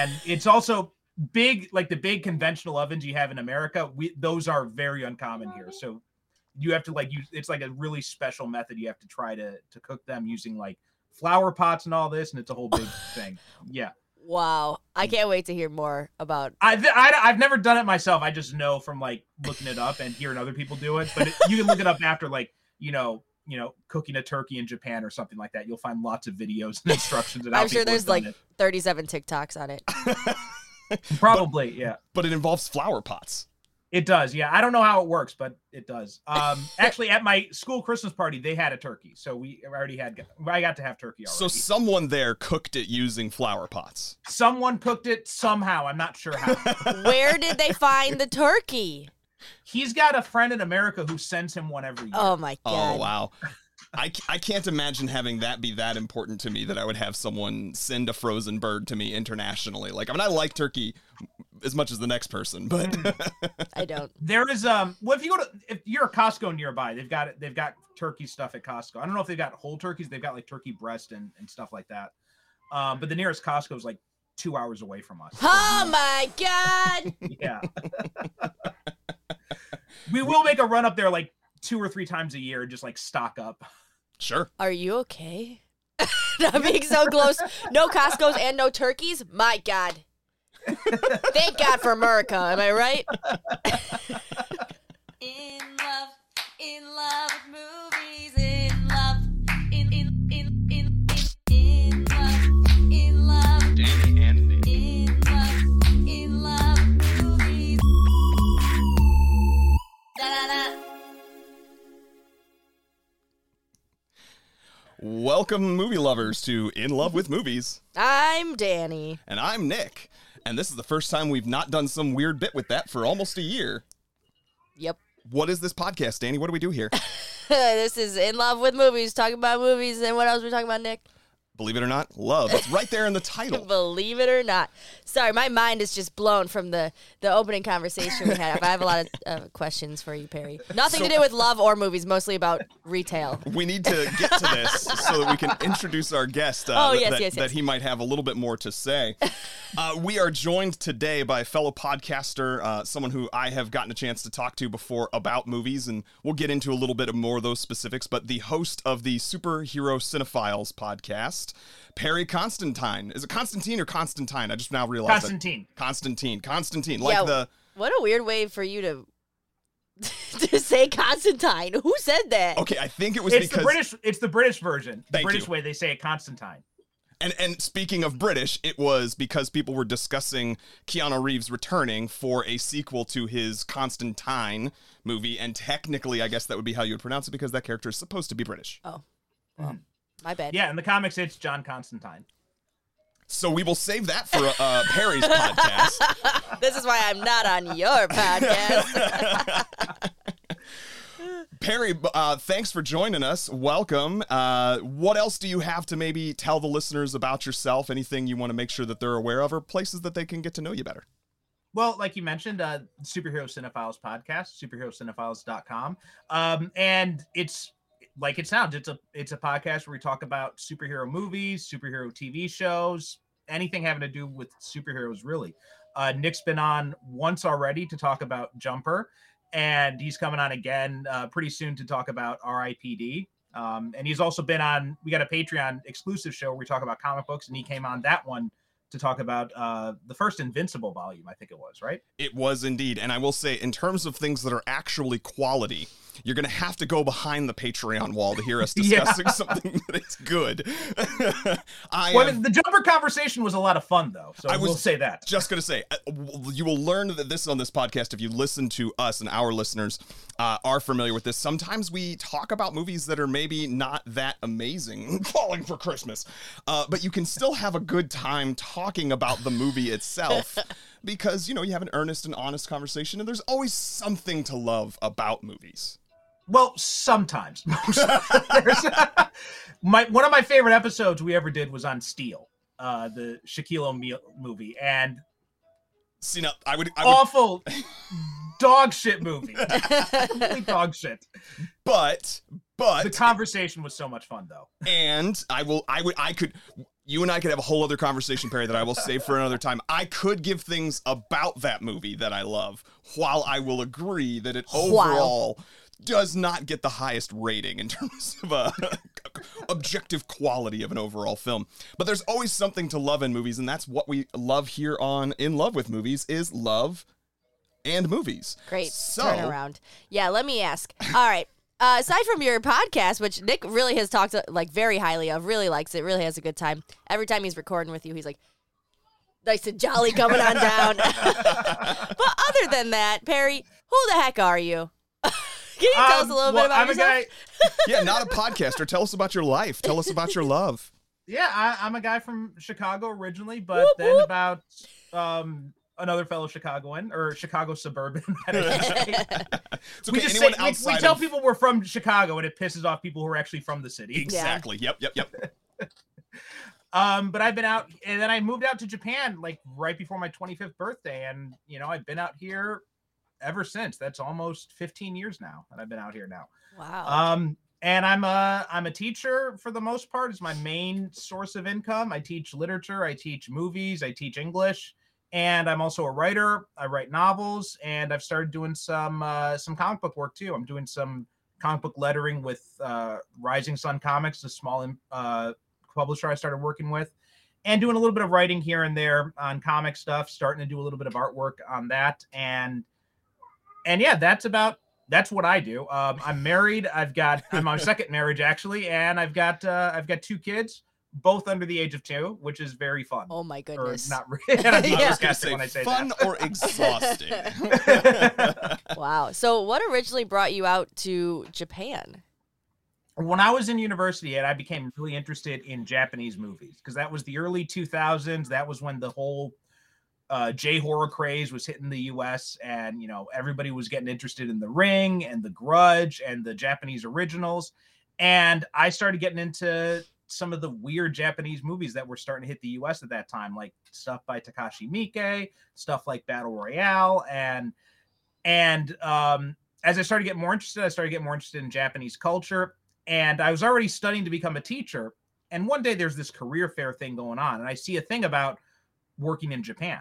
and it's also big like the big conventional ovens you have in America. We those are very uncommon here. So you have to like use it's like a really special method you have to try to to cook them using like flower pots and all this, and it's a whole big thing. Yeah. Wow. I can't wait to hear more about. I, I I've never done it myself. I just know from like looking it up and hearing other people do it. But it, you can look it up after like you know you know cooking a turkey in Japan or something like that. You'll find lots of videos and instructions. And how I'm sure there's like it. 37 TikToks on it. probably yeah. But it involves flower pots. It does, yeah. I don't know how it works, but it does. Um, actually, at my school Christmas party, they had a turkey, so we already had. I got to have turkey already. So someone there cooked it using flower pots. Someone cooked it somehow. I'm not sure how. Where did they find the turkey? He's got a friend in America who sends him one every year. Oh my god. Oh wow. I, I can't imagine having that be that important to me that I would have someone send a frozen bird to me internationally. Like I mean I like turkey as much as the next person, but I don't. There is um. Well, if you go to if you're a Costco nearby, they've got it. They've got turkey stuff at Costco. I don't know if they've got whole turkeys. They've got like turkey breast and and stuff like that. Um, but the nearest Costco is like two hours away from us. Oh my god. yeah. we will make a run up there like two or three times a year and just like stock up. sure. Are you okay? Not being so close. No Costco's and no turkeys. My God. Thank God for America. Am I right? In love, in love with movies, in love, in in in in in in love, in love, Danny Welcome movie lovers to In Love with Movies. I'm Danny. And I'm Nick. And this is the first time we've not done some weird bit with that for almost a year. Yep. What is this podcast, Danny? What do we do here? this is In Love with Movies, talking about movies. And what else are we talking about, Nick? Believe it or not, love. It's right there in the title. Believe it or not. Sorry, my mind is just blown from the, the opening conversation we had. I have a lot of uh, questions for you, Perry. Nothing to do with love or movies, mostly about retail. We need to get to this so that we can introduce our guest. Uh, Oh, that- yes, that, yes, that he might have a little bit more to say. Uh, we are joined today by a fellow podcaster, uh, someone who I have gotten a chance to talk to before about movies, and we'll get into a little bit of more of those specifics. But the host of the Superhero Cinephiles podcast, Perry Constantine. Is it Constantine or Constantine? I just now realized. that- Constantine. Constantine. Constantine. Like Yeah, the. What a weird way for you to to say Constantine. Who said that? Okay, I think it was It's because. the British. It's the British version. The Thank British you. way they say it, Constantine. And and speaking of British, it was because people were discussing Keanu Reeves returning for a sequel to his Constantine movie, and technically, I guess that would be how you would pronounce it because that character is supposed to be British. Oh, well, my bad. Yeah, in the comics, it's John Constantine. So we will save that for uh, Perry's podcast. This is why I'm not on your podcast. Perry, uh, thanks for joining us. Welcome. Uh, what else do you have to maybe tell the listeners about yourself? Anything you want to make sure that they're aware of, or places that they can get to know you better? Well, like you mentioned, uh, Superhero Cinephiles podcast, superherocinephiles.com. Um, and it's like it sounds, it's a it's a podcast where we talk about superhero movies, superhero TV shows, anything having to do with superheroes, really. Uh, Nick's been on once already to talk about Jumper, and he's coming on again uh, pretty soon to talk about RIPD. Um, and he's also been on, we got a Patreon exclusive show where we talk about comic books, and he came on that one to talk about uh, the first Invincible volume, I think it was, right? It was indeed. And I will say, in terms of things that are actually quality, you're going to have to go behind the Patreon wall to hear us Yeah. discussing something that is good. I Well, am the jumper conversation was a lot of fun, though. So I will say that. just going to say, uh, you will learn that this on this podcast, if you listen to us and our listeners uh, are familiar with this, sometimes we talk about movies that are maybe not that amazing, falling for Christmas, uh, but you can still have a good time talking about the movie itself. Because you know you have an earnest and honest conversation, and there's always something to love about movies. Well, sometimes. There's- my one of my favorite episodes we ever did was on Steel, uh, the Shaquille O'Neal movie, and See now, I would, I would awful dog shit movie. Complete dog shit. but but The conversation was so much fun, though. and I will I would I could you and I could have a whole other conversation, Perry, that I will save for another time. I could give things about that movie that I love, while I will agree that it While. overall does not get the highest rating in terms of uh, objective quality of an overall film. But there's always something to love in movies, and that's what we love here on In Love with Movies is love and movies. Great So- turnaround. Yeah, let me ask. All right. Uh, aside from your podcast, which Nick really has talked like very highly of, really likes it, really has a good time. Every time he's recording with you, he's like, nice and jolly coming on down. but other than that, Perry, who the heck are you? Can you tell us a Um, little well, bit about I'm yourself? a guy. Yeah, not a podcaster. Tell us about your life. Tell us about your love. Yeah, I, I'm a guy from Chicago originally, but Whoop, then whoop. about um another fellow Chicagoan or Chicago suburban. I should say. It's we just Anyone say, we, we tell of- people we're from Chicago, and it pisses off people who are actually from the city. Exactly. Yep. Yep. Yep. Um, but I've been out, and then I moved out to Japan like right before my 25th birthday, and you know I've been out here ever since. That's almost 15 years now that I've been out here now. Wow. Um, and I'm a I'm a teacher for the most part. It's my main source of income. I teach literature, I teach movies, I teach English, and I'm also a writer. I write novels, and I've started doing some uh, some comic book work too. I'm doing some comic book lettering with uh, Rising Sun Comics, a small uh, publisher I started working with, and doing a little bit of writing here and there on comic stuff. Starting to do a little bit of artwork on that, and and yeah, that's about that's what I do. Um, I'm married. I've got I'm on my second marriage actually, and I've got uh, I've got two kids, both under the age of two, which is very fun. oh my or goodness. not really. I'm Yeah. not I was gonna say when I say fun that. or exhausting. Wow. So, what originally brought you out to Japan? when I was in university and I became really interested in Japanese movies because that was the early 2000s. That was when the whole uh, J horror craze was hitting the US and you know everybody was getting interested in The Ring and The Grudge and the Japanese originals. And I started getting into some of the weird Japanese movies that were starting to hit the US at that time, like stuff by Takashi Miike, stuff like Battle Royale, and and um, as I started to get more interested, I started to get more interested in Japanese culture and I was already studying to become a teacher. And one day there's this career fair thing going on, and I see a thing about working in Japan.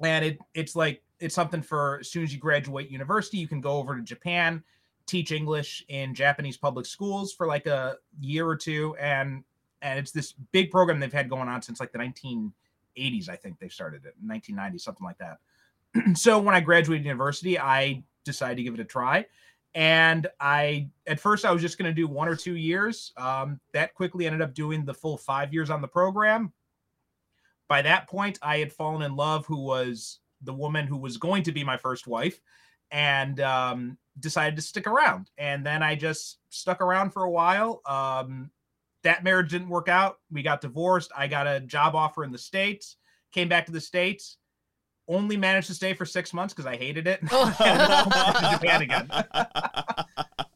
And it it's like it's something for as soon as you graduate university, you can go over to Japan, teach English in Japanese public schools for like a year or two, and and it's this big program they've had going on since like the 1980s, I think they started it, 1990, something like that. so when I graduated university, I decided to give it a try. And i at first i was just going to do one or two years. Um, that quickly ended up doing the full five years on the program by that point i had fallen in love who was the woman who was going to be my first wife and um, decided to stick around. And then i just stuck around for a while. Um, that marriage didn't work out. We got divorced. I got a job offer in the states came back to the states only managed to stay for six months because i hated it. Oh. and then I went to japan again.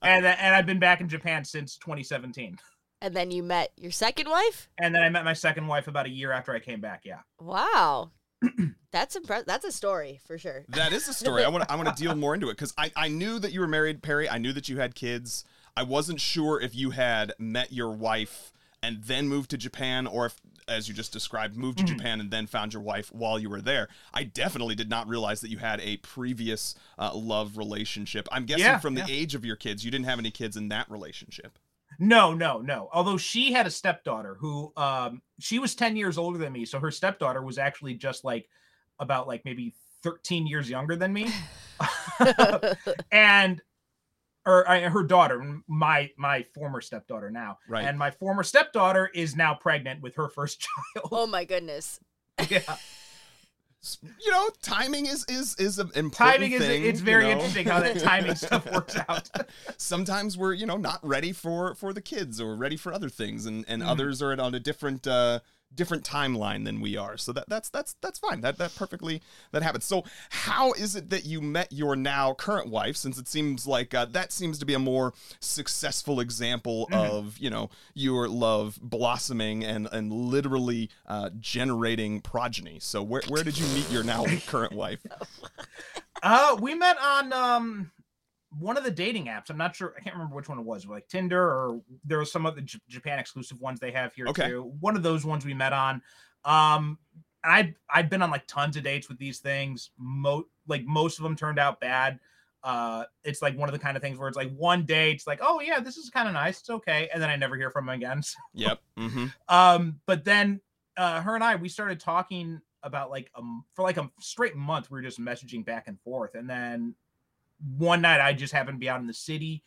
And and I've been back in Japan since 2017. And then you met your second wife? And then I met my second wife about a year after I came back. Yeah. Wow. That's impressive. That's a story for sure. That is a story. I want to I want to deal more into it because I, I knew that you were married, Perry. I knew that you had kids. I wasn't sure if you had met your wife and then moved to Japan or if, as you just described, moved to Mhm. Japan and then found your wife while you were there. I definitely did not realize that you had a previous uh, love relationship. I'm guessing Yeah, from the yeah. age of your kids, you didn't have any kids in that relationship. No, no, no. Although she had a stepdaughter who um she was 10 years older than me. So her stepdaughter was actually just like about like maybe 13 years younger than me. and or uh, her daughter, my my former stepdaughter now. Right. And my former stepdaughter is now pregnant with her first child. oh my goodness. yeah. You know, timing is is is an important Timing is thing, it's you very know? interesting how that timing stuff works out. sometimes we're you know not ready for for the kids or ready for other things and and Mhm. others are on a different uh different timeline than we are. So that that's that's that's fine. That that perfectly that happens. So how is it that you met your now current wife since it seems like uh, that seems to be a more successful example Mhm. of you know your love blossoming and and literally uh generating progeny? So where where did you meet your now current wife? Uh, we met on um, one of the dating apps. I'm not sure. I can't remember which one it was. Like Tinder or there was some of the J- Japan exclusive ones they have here Okay. too. One of those ones we met on. Um, and I I've been on like tons of dates with these things. Mo like most of them turned out bad. Uh, it's like one of the kind of things where it's like one date, it's like, oh yeah, this is kind of nice, it's okay, and then I never hear from them again. So, Yep. Mm-hmm. um, but then uh, her and I we started talking about like um for like a straight month. We were just messaging back and forth, and then one night I just happened to be out in the city,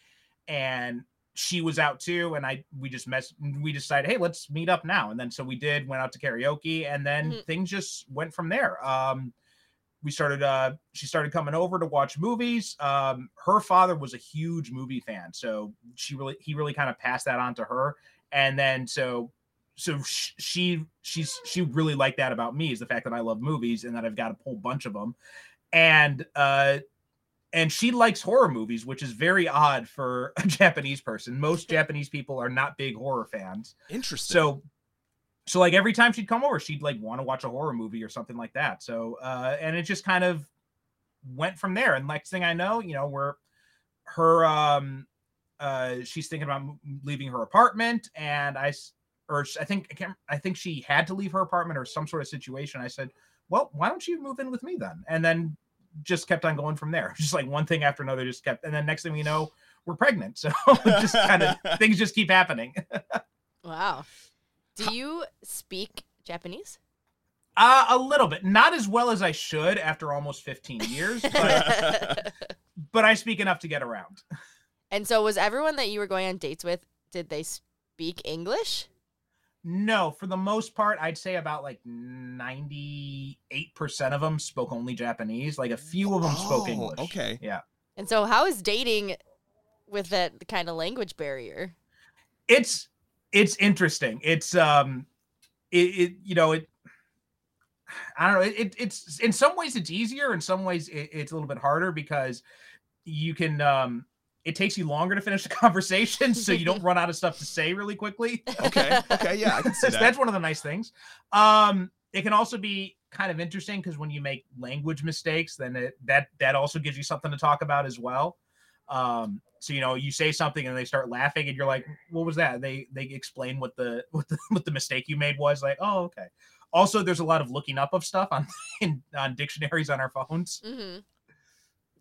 and she was out too, and I we just mess we decided, hey, let's meet up now, and then so we did, went out to karaoke, and then Mhm. things just went from there. Um, we started uh she started coming over to watch movies um her father was a huge movie fan so she really he really kind of passed that on to her and then so so sh- she she's she really liked that about me is the fact that I love movies and that I've got a whole bunch of them and uh and she likes horror movies which is very odd for a Japanese person. Most Japanese people are not big horror fans. Interesting. so so like every time she'd come over she'd like want to watch a horror movie or something like that. So uh and it just kind of went from there. And next thing i know you know we're her um uh she's thinking about leaving her apartment. And I, or I think i can't i think she had to leave her apartment or some sort of situation. I said well why don't you move in with me then? And then just kept on going from there just like one thing after another just kept and then next thing we know we're pregnant so just kind of things just keep happening Wow. Do you speak Japanese? Uh, a little bit, not as well as I should after almost 15 years, but but I speak enough to get around. and so was everyone that you were going on dates with, did they speak English? No, for the most part, I'd say about like 98% of them spoke only Japanese. Like a few of them spoke Oh, English. okay. Yeah. And so how is dating with that kind of language barrier? It's it's interesting. It's um it, it you know, it I don't know. It, it it's in some ways it's easier, in some ways it, it's a little bit harder because you can um it takes you longer to finish the conversation so you don't run out of stuff to say really quickly. okay. Okay. Yeah, I can see that's, that. that's one of the nice things. Um, it can also be kind of interesting because when you make language mistakes, then it, that that also gives you something to talk about as well. Um, so you know, you say something and they start laughing, and you're like, "What was that?" They they explain what the what the what the mistake you made was. Like, oh, okay. Also, there's a lot of looking up of stuff on in, on dictionaries on our phones. Mm-hmm.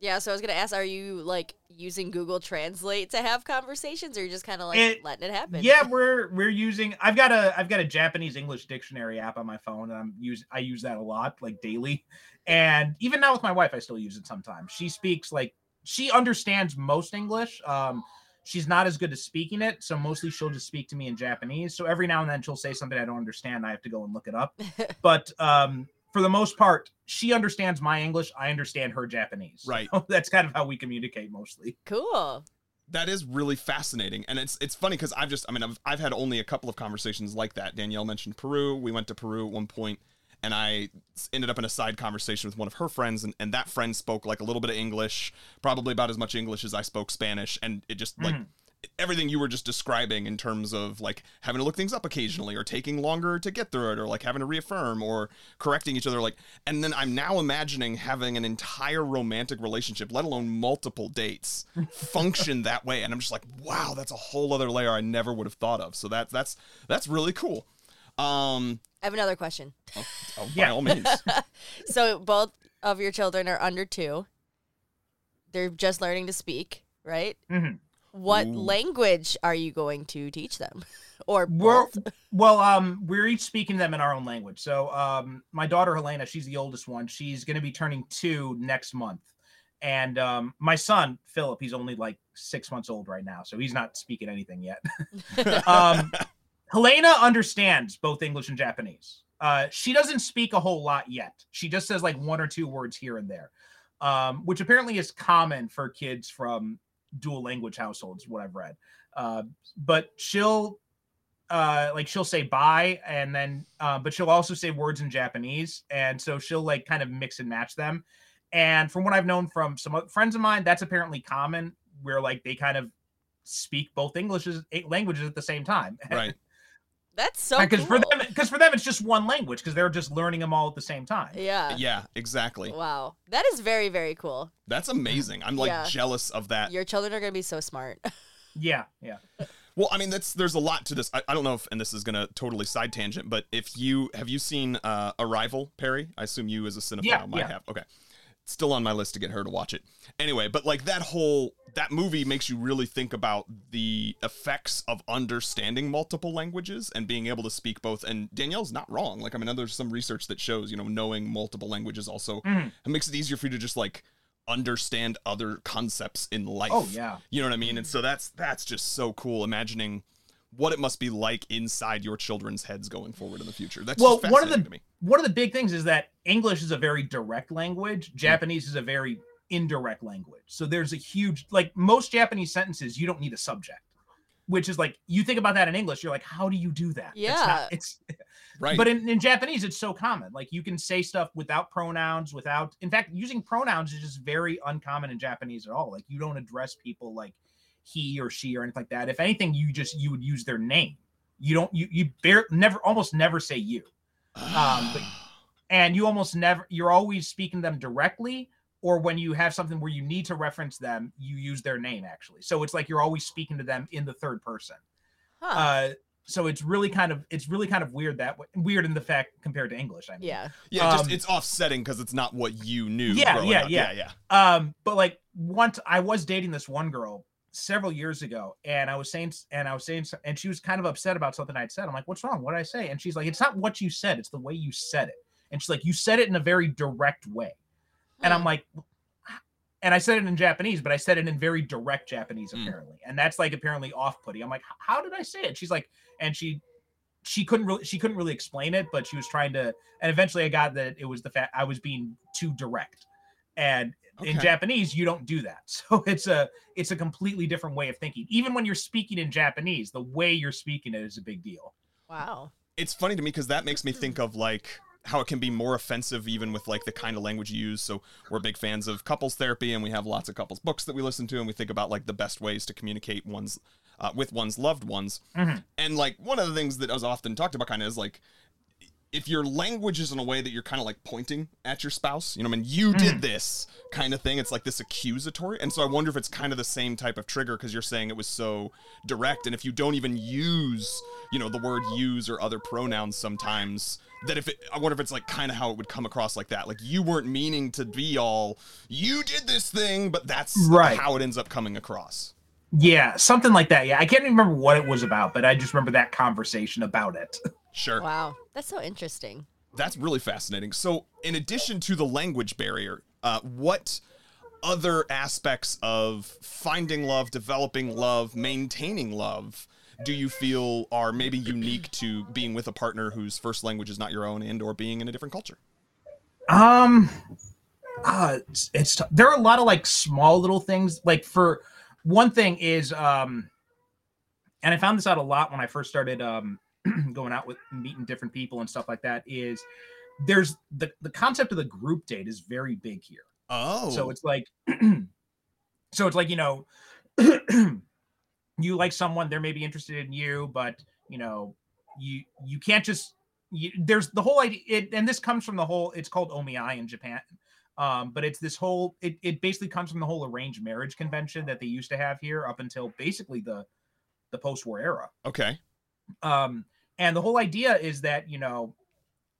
Yeah, so I was gonna ask, are you like using Google Translate to have conversations, or you're just kind of like It- letting it happen? Yeah, we're we're using. I've got a I've got a Japanese English dictionary app on my phone, and I'm use I use that a lot, like daily. And even now with my wife, I still use it sometimes. She speaks like she understands most English. Um, she's not as good at speaking it, so mostly she'll just speak to me in Japanese. So every now and then she'll say something I don't understand. And I have to go and look it up. but um, for the most part, she understands my English. I understand her Japanese. Right. So that's kind of how we communicate mostly. Cool. that is really fascinating and it's it's funny because i've just i mean I've, I've had only a couple of conversations like that danielle mentioned peru we went to peru at one point and I ended up in a side conversation with one of her friends and, and that friend spoke like a little bit of english probably about as much english as i spoke spanish and it just like Mhm. Everything you were just describing in terms of like having to look things up occasionally or taking longer to get through it or like having to reaffirm or correcting each other like and then i'm now imagining having an entire romantic relationship let alone multiple dates function that way and i'm just like wow that's a whole other layer i never would have thought of so that that's that's really cool um I have another question. oh, by Yeah. all means So both of your children are under two. They're just learning to speak, right? Mhm. What Ooh. language are you going to teach them, or We're, well, um, we're each speaking them in our own language. So, um, my daughter Helena, she's the oldest one. She's going to be turning two next month, and um, my son Philip, he's only like six months old right now, so he's not speaking anything yet. um, Helena understands both English and Japanese. Uh, she doesn't speak a whole lot yet. She just says like one or two words here and there, um, which apparently is common for kids from dual language households. What I've read, uh, but she'll uh like she'll say bye and then uh, but she'll also say words in japanese. And so she'll like kind of mix and match them. And from what i've known from some friends of mine that's apparently common where like they kind of speak both englishes eh, languages at the same time. Right That's so because cool. for them because for them it's just one language because they're just learning them all at the same time. yeah. yeah, exactly. Wow. That is very, very cool. That's amazing. I'm like Yeah. jealous of that. Your children are going to be so smart. Yeah, yeah. Well, I mean, that's there's a lot to this. I, I don't know if, and this is gonna totally side tangent, but if you have you seen uh, Arrival, Perry? I assume you as a cinephile Yeah, might yeah. have. Okay, still on my list to get her to watch it. Anyway, but like that whole that movie makes you really think about the effects of understanding multiple languages and being able to speak both. And Danielle's not wrong. Like I mean, there's some research that shows you know knowing multiple languages also Mhm. it makes it easier for you to just like understand other concepts in life. Oh yeah. You know what I mean? And so that's that's just so cool. Imagining what it must be like inside your children's heads going forward in the future. That's Well, just one of fascinating the- to me. One of the big things is that English is a very direct language. Mm. Japanese is a very indirect language. So there's a huge like most Japanese sentences you don't need a subject. Which is like you think about that in English, you're like, how do you do that? It's Yeah. not- it's Right. but in, in Japanese, it's so common. Like you can say stuff without pronouns, without in fact, using pronouns is just very uncommon in Japanese at all. Like you don't address people like he or she or anything like that. If anything, you just you would use their name. You don't you you bare never almost never say you. um, but- And you almost never you're always speaking to them directly, or when you have something where you need to reference them, you use their name actually. So it's like you're always speaking to them in the third person Huh. uh so it's really kind of it's really kind of weird that way weird in the fact compared to english i mean yeah. yeah, just um, it's offsetting because it's not what you knew. Yeah, yeah, up. yeah. yeah, yeah. um but like once i was dating this one girl several years ago and i was saying and i was saying and she was kind of upset about something i'd said i'm like what's wrong what did i say and she's like it's not what you said it's the way you said it and she's like you said it in a very direct way and i'm Hmm. like and I said it in Japanese, but I said it in very direct Japanese Mm. apparently, and that's like apparently off-putting. I'm like, how did I say it? She's like, and she she couldn't really she couldn't really explain it, but she was trying to, and eventually I got that it was the fact I was being too direct, and in Japanese you don't do that, so it's a it's a completely different way of thinking. Even when you're speaking in Japanese, the way you're speaking it is a big deal. Wow. It's funny to me because that makes me think of like how it can be more offensive even with like the kind of language you use. So we're big fans of couples therapy and we have lots of couples books that we listen to and we think about like the best ways to communicate one's uh, with one's loved ones. Mhm. And like one of the things that is often talked about kind of is like if your language is in a way that you're kind of like pointing at your spouse, you know, what I mean, you mm. did this kind of thing. It's like this accusatory. And so I wonder if it's kind of the same type of trigger because you're saying it was so direct. And if you don't even use, you know, the word use or other pronouns sometimes, that if it, I wonder if it's like kind of how it would come across like that. Like you weren't meaning to be all, you did this thing, but that's Right. how it ends up coming across. Yeah, something like that. Yeah, I can't even remember what it was about, but I just remember that conversation about it. Sure. Wow. That's so interesting. That's really fascinating. So, in addition to the language barrier, uh, what other aspects of finding love, developing love, maintaining love do you feel are maybe unique to being with a partner whose first language is not your own and or being in a different culture? Um, uh, it's, it's t- there are a lot of like small little things. Like for one thing is um, and I found this out a lot when I first started um going out with meeting different people and stuff like that. Is there's the the concept of the group date is very big here. Oh. So it's like, so it's like you know, you like someone, they're maybe interested in you, but you know, you you can't just. You, there's the whole idea, it, and this comes from the whole. It's called omiai in Japan, um, but it's this whole. It it basically comes from the whole arranged marriage convention that they used to have here up until basically the the post-war era okay. um and the whole idea is that you know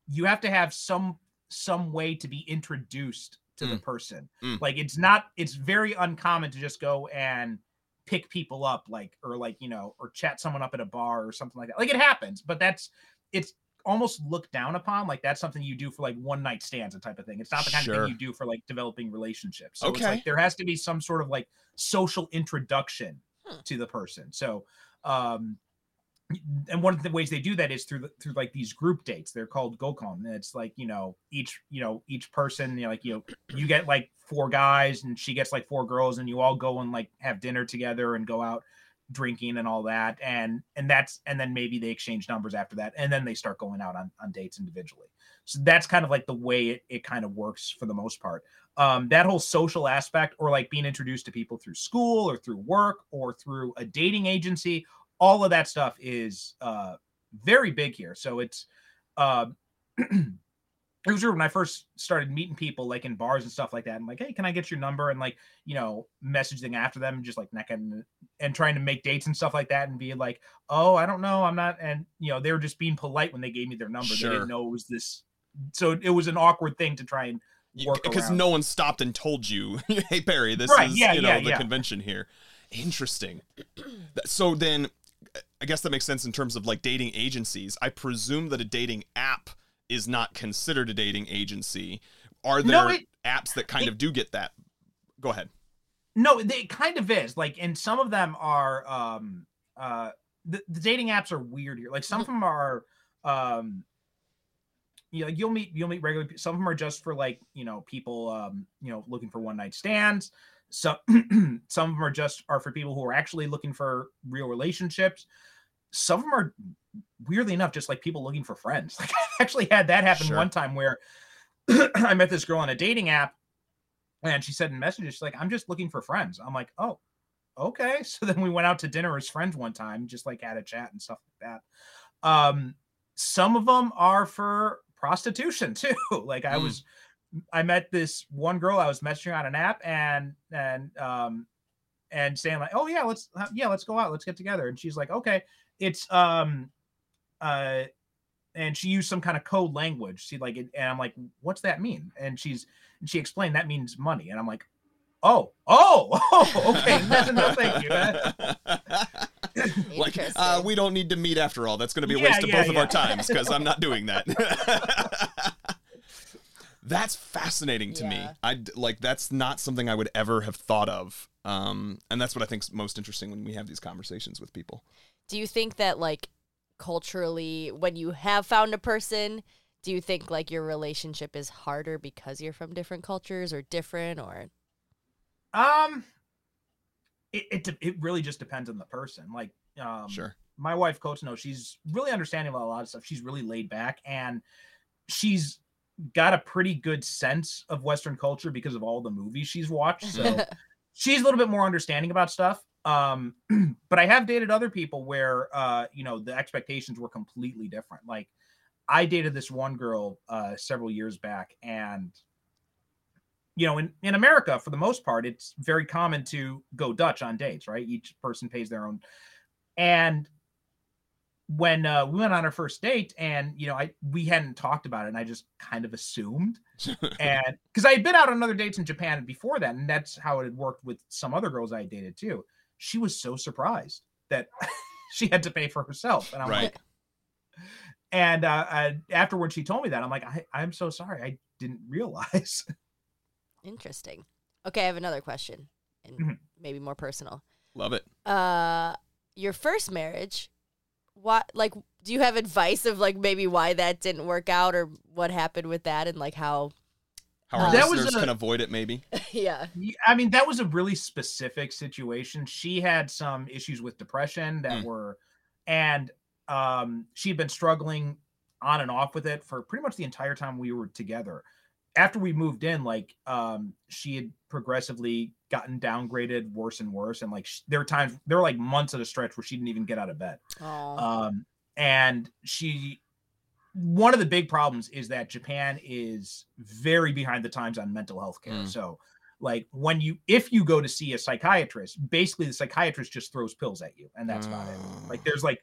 you have to have some some way to be introduced to the person. Mm. like it's not it's very uncommon to just go and pick people up like or like you know or chat someone up at a bar or something like that. Like it happens but that's it's almost looked down upon. Like that's something you do for like one night stands and type of thing. It's not the kind of thing you do for like developing relationships. So it's Okay. like there has to be some sort of like social introduction Hmm. to the person. So um and one of the ways they do that is through through like these group dates. They're called gokon. It's like you know each you know each person you know, like you know you get like four guys and she gets like four girls and you all go and like have dinner together and go out drinking and all that and and that's and then maybe they exchange numbers after that and then they start going out on on dates individually. So that's kind of like the way it, it kind of works for the most part. Um, that whole social aspect or like being introduced to people through school or through work or through a dating agency all of that stuff is uh very big here. So it's uh, it was weird when I first started meeting people like in bars and stuff like that. And like, hey, can I get your number? And like, you know, messaging after them, just like necking and trying to make dates and stuff like that, and be like, oh, I don't know, I'm not. And you know, they were just being polite when they gave me their number. Sure. They didn't know it was this. So it was an awkward thing to try and work because no one stopped and told you, "Hey Barry, this Right, is yeah, you know yeah, the yeah. convention here." Interesting. So then, I guess that makes sense in terms of like dating agencies. I presume that a dating app is not considered a dating agency. Are there No, it- apps that kind it- of do get that? Go ahead. No, they it kind of is like, and some of them are um uh the, the dating apps are weird here. Like some of them are um you know, like you'll meet you'll meet regular some of them are just for like you know people um you know looking for one night stands so some of them are just are for people who are actually looking for real relationships. Some of them are weirdly enough just like people looking for friends. Like i actually had that happen Sure. one time where i met this girl on a dating app and she said in messages she's like i'm just looking for friends. I'm like oh okay. So then we went out to dinner as friends one time just like had a chat and stuff like that. Um some of them are for prostitution too. Like i Mm. was i met this one girl i was messaging on an app and and um and saying like oh yeah let's uh, yeah let's go out let's get together. And she's like okay. It's um uh and she used some kind of code language. She like and i'm like what's that mean? And she's and she explained that means money. And i'm like oh oh oh okay no, no thank you. Like, uh, we don't need to meet after all. That's going to be a Yeah, waste of yeah, both of our times because I'm not doing that. That's fascinating to me. I like that's not something I would ever have thought of. Um, and that's what I think's most interesting when we have these conversations with people. Do you think that like culturally, when you have found a person, do you think like your relationship is harder because you're from different cultures or different or? um it, it de- it really just depends on the person like um Sure. my wife coach knows she's really understanding about a lot of stuff she's really laid back and she's got a pretty good sense of western culture because of all the movies she's watched so she's a little bit more understanding about stuff. Um but i have dated other people where uh you know the expectations were completely different. Like i dated this one girl uh several years back and you know in in america for the most part it's very common to go dutch on dates right? Each person pays their own. And when uh, we went on our first date and you know i we hadn't talked about it and i just kind of assumed and because I had been out on other dates in Japan before that, and that's how it had worked with some other girls I had dated too. She was so surprised that she had to pay for herself, and I'm Right. like, and uh, I, afterwards she told me that I'm like, I, I'm so sorry, I didn't realize. Interesting. Okay, I have another question, and Mhm. maybe more personal. Love it. Uh, your first marriage, what like? Do you have advice of like maybe why that didn't work out or what happened with that and like how? How our That was listeners a- can avoid it, maybe. yeah. i mean, that was a really specific situation. She had some issues with depression that Mm. were, and um, she'd been struggling on and off with it for pretty much the entire time we were together. After we moved in, like um, she had progressively gotten downgraded worse and worse, and like sh- there were times, there were like months at a stretch where she didn't even get out of bed. Um, and she one of the big problems is that japan is very behind the times on mental health care. Mm. so like when you if you go to see a psychiatrist basically the psychiatrist just throws pills at you and that's about it. Like there's like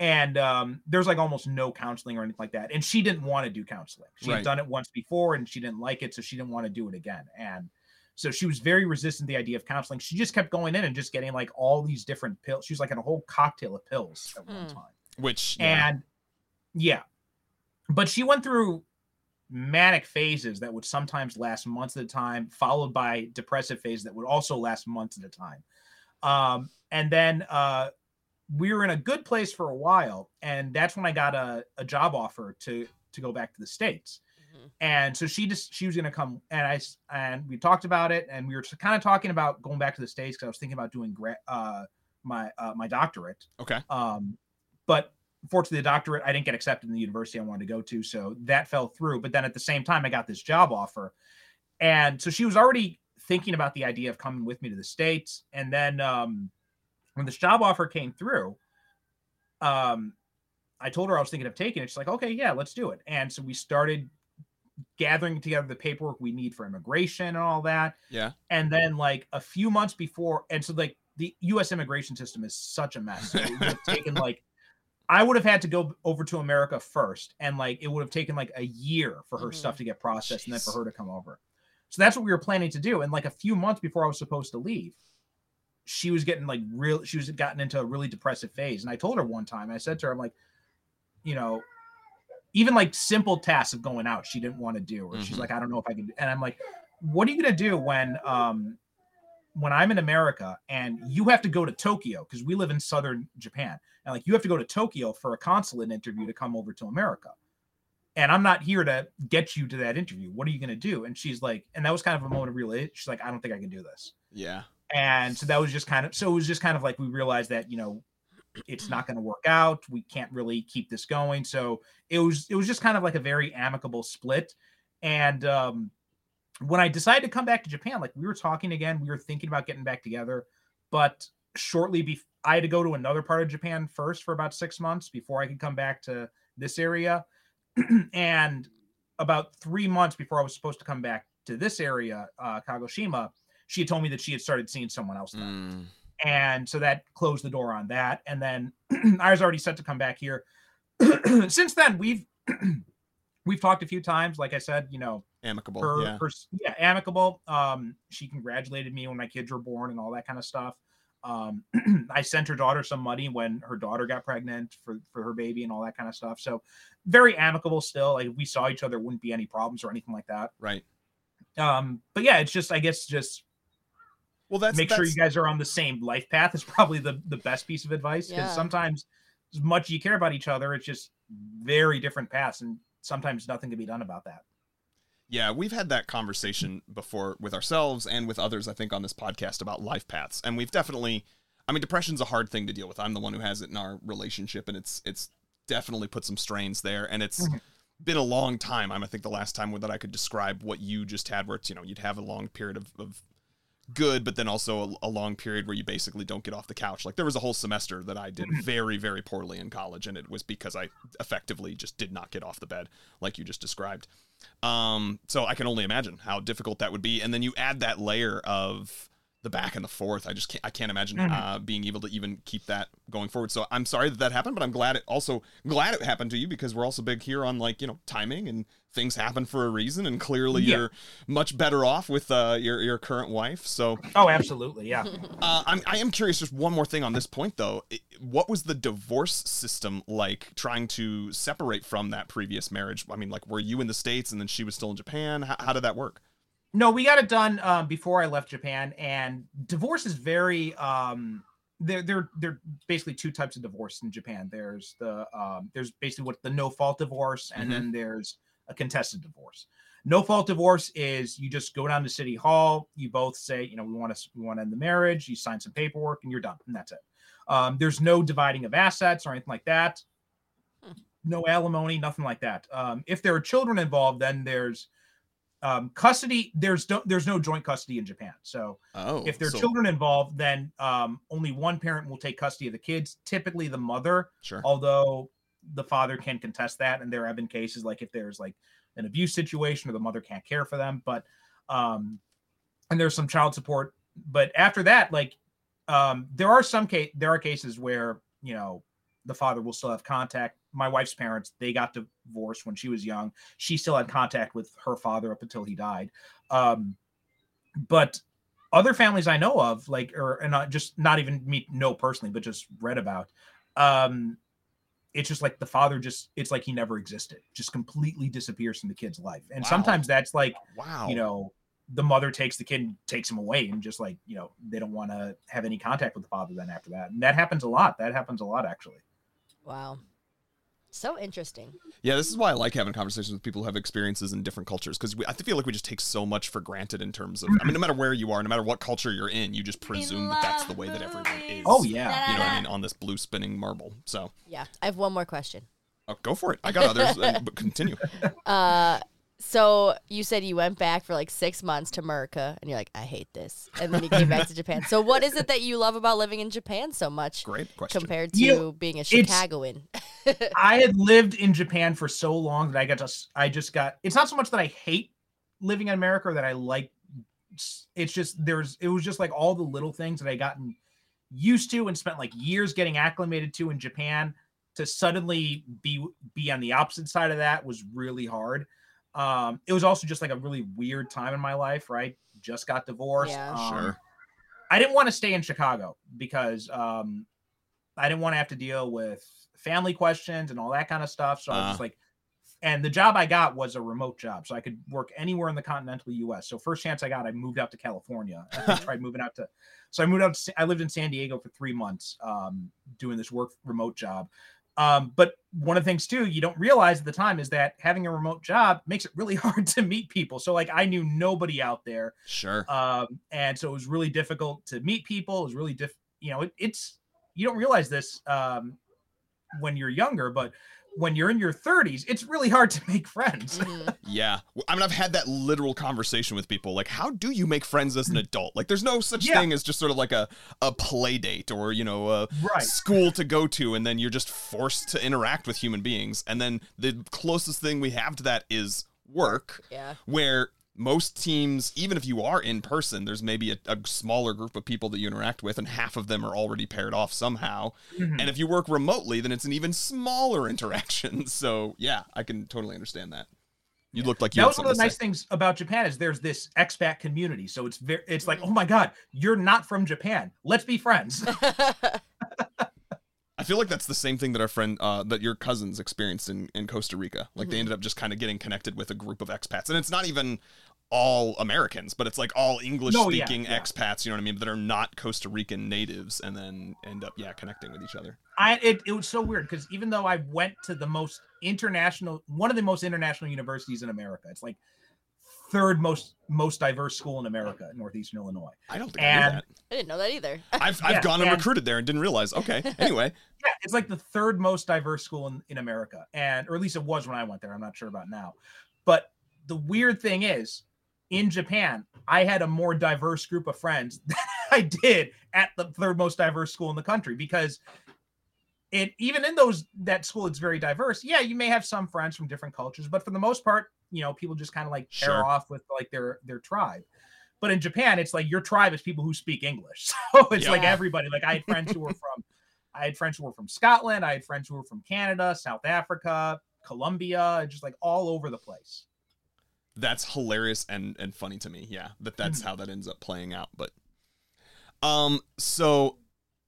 and um there's like almost no counseling or anything like that and she didn't want to do counseling she Right. had done it once before and she didn't like it so she didn't want to do it again and so she was very resistant to the idea of counseling she just kept going in and just getting like all these different pills she was like in a whole cocktail of pills at one Mm. time Which yeah. and yeah but she went through manic phases that would sometimes last months at a time followed by depressive phases that would also last months at a time um and then uh we were in a good place for a while and that's when i got a, a job offer to to go back to the states Mhm. and so she just she was gonna come and I and we talked about it and we were kind of talking about going back to the states because i was thinking about doing gra- uh my uh my doctorate okay. um, but fortunately, the doctorate I didn't get accepted in the university I wanted to go to, so that fell through. But then at the same time, I got this job offer, and so she was already thinking about the idea of coming with me to the states. And then um, when this job offer came through, um, I told her I was thinking of taking it. She's like, okay, yeah, let's do it. And so we started gathering together the paperwork we need for immigration and all that. Yeah. And then like a few months before, and so like the U.S. immigration system is such a mess. So it would have taken like I would have had to go over to America first, and like it would have taken like a year for her Mhm. stuff to get processed, and then for her to come over. So that's what we were planning to do. And like a few months before I was supposed to leave, she was getting like real. She was gotten into a really depressive phase, and I told her one time. I said to her, "I'm like, you know." Even like simple tasks of going out, she didn't want to do, or she's Mhm. like, I don't know if I can. And I'm like, what are you gonna do when um when I'm in America and you have to go to Tokyo because we live in southern Japan and like you have to go to Tokyo for a consulate interview to come over to America. And I'm not here to get you to that interview. What are you going to do? And she's like, and that was kind of a moment of realization. She's like, I don't think I can do this. Yeah. And so that was just kind of, so it was just kind of like we realized that, you know, it's not going to work out. We can't really keep this going. So it was, it was just kind of like a very amicable split. And, um, when I decided to come back to Japan, like we were talking again, we were thinking about getting back together, but shortly before I had to go to another part of Japan first for about six months before I could come back to this area. and about three months before I was supposed to come back to this area, uh, Kagoshima, she had told me that she had started seeing someone else. Mm. And so that closed the door on that. And then I was already set to come back here. Since then, we've we've talked a few times. Like I said, you know, Amicable. her, yeah. her yeah amicable um she congratulated me when my kids were born and all that kind of stuff um i sent her daughter some money when her daughter got pregnant for for her baby and all that kind of stuff so very amicable still like if we saw each other wouldn't be any problems or anything like that Right. um but yeah it's just i guess just Well, that's make sure you guys are on the same life path is probably the the best piece of advice because Yeah. sometimes as much you care about each other it's just very different paths and sometimes nothing can be done about that Yeah, we've had that conversation before with ourselves and with others, I think, on this podcast about life paths. And we've definitely I mean, depression's a hard thing to deal with. I'm the one who has it in our relationship and it's it's definitely put some strains there. And it's mm-hmm. been a long time. I'm I think the last time that I could describe what you just had where it's, you know, you'd have a long period of, of good, but then also a, a long period where you basically don't get off the couch. Like there was a whole semester that I did very, very poorly in college, and it was because I effectively just did not get off the bed, like you just described. Um, so I can only imagine how difficult that would be, and then you add that layer of the back and the forth. I just can't, I can't imagine Mhm. uh, being able to even keep that going forward. So I'm sorry that that happened, but I'm glad it also glad it happened to you because we're also big here on like you know timing and things happen for a reason, and clearly Yeah. you're much better off with uh, your your current wife. So oh absolutely yeah uh, I'm I am curious. Just one more thing on this point, though. What was the divorce system like? Trying to separate from that previous marriage. I mean, like, were you in the states and then she was still in Japan? How, how did that work? No, we got it done um, before I left Japan, and divorce is very. Um, there, there, there. are Basically, two types of divorce in Japan. There's the um, there's basically what the no fault divorce, and Mhm. then there's a contested divorce. No fault divorce is you just go down to city hall, you both say, you know, we want to we want to end the marriage, you sign some paperwork, and you're done, and that's it. Um, there's no dividing of assets or anything like that. Hmm. No alimony, nothing like that. Um, if there are children involved, then there's um, custody. There's no there's no joint custody in Japan. So Oh, if there are so- children involved, then um, only one parent will take custody of the kids. Typically, the mother sure. although the father can contest that and there have been cases like if there's like an abuse situation or the mother can't care for them but um and there's some child support but after that like um there are some case there are cases where you know the father will still have contact my wife's parents they got divorced when she was young she still had contact with her father up until he died um but other families i know of like or and not just not even me know personally but just read about um it's just like the father just it's like he never existed just completely disappears from the kid's life and Wow. sometimes that's like Wow. you know the mother takes the kid and takes him away and just like you know they don't want to have any contact with the father then after that and that happens a lot that happens a lot actually Wow. So interesting. yeah, this is why I like having conversations with people who have experiences in different cultures because I feel like we just take so much for granted in terms of. I mean, no matter where you are, no matter what culture you're in, you just presume that that's the way that everyone is. Oh, yeah. You know what I mean? On this blue spinning marble. So Yeah. I have one more question. oh, go for it. I got others, but continue. Uh, so you said you went back for like six months to America, and you're like, I hate this, and then you came back to Japan. So what is it that you love about living in Japan so much Great question. compared to You know, being a it's- Chicagoan? I had lived in Japan for so long that I got just I just got it's not so much that I hate living in America or that I like it's just there's it was just like all the little things that I gotten used to and spent like years getting acclimated to in Japan to suddenly be be on the opposite side of that was really hard. Um it was also just like a really weird time in my life, right? Just got divorced. Yeah. um, Sure. I didn't want to stay in Chicago because um I didn't want to have to deal with family questions and all that kind of stuff. So I was just like, and the job I got was a remote job, so I could work anywhere in the continental U.S. So first chance I got, I moved out to California. I tried moving out to, so I moved out. To, I lived in San Diego for three months, um, doing this work remote job. Um, but one of the things too you don't realize at the time is that having a remote job makes it really hard to meet people. So like I knew nobody out there Sure. um, and so it was really difficult to meet people. It was really diff, you know, it, it's you don't realize this um, when you're younger, but when you're in your 30s, it's really hard to make friends. Mhm. Yeah. I mean, I've had that literal conversation with people. Like, how do you make friends as an adult? Like, there's no such Yeah. thing as just sort of like a, a play date or, you know, a Right. school to go to, and then you're just forced to interact with human beings. And then the closest thing we have to that is work, Yeah. where most teams, even if you are in person, there's maybe a, a smaller group of people that you interact with, and half of them are already paired off somehow. Mhm. And if you work remotely, then it's an even smaller interaction. So yeah, I can totally understand that. You looked like you that was one of the nice say. things about Japan is there's this expat community. So it's very it's like, oh my god, you're not from Japan. Let's be friends. I feel like that's the same thing that our friend, uh, that your cousins experienced in, in Costa Rica. Like they Mhm. ended up just kind of getting connected with a group of expats, and it's not even all Americans, but it's like all English No, yeah, speaking yeah. expats. You know what I mean? That are not Costa Rican natives, and then end up yeah connecting with each other. I it, it was so weird because even though I went to the most international, one of the most international universities in America, it's like third most most diverse school in America, Northeastern Illinois. I don't think I And- that. I didn't know that either. I've, I've Yeah, gone and and- recruited there and didn't realize. Okay, anyway, Yeah, it's like the third most diverse school in, in America. And or at least it was when I went there. I'm not sure about now. But the weird thing is, in Japan, I had a more diverse group of friends than I did at the third most diverse school in the country because it even in those that school it's very diverse. Yeah, you may have some friends from different cultures, but for the most part, you know, people just kind of like pair Sure. off with like their their tribe. But in Japan, it's like your tribe is people who speak English. So it's Yeah. like everybody. Like I had friends who were from I had friends who were from Scotland. I had friends who were from Canada, South Africa, Colombia, just like all over the place. That's hilarious and and funny to me. Yeah, that that's how that ends up playing out. But um, so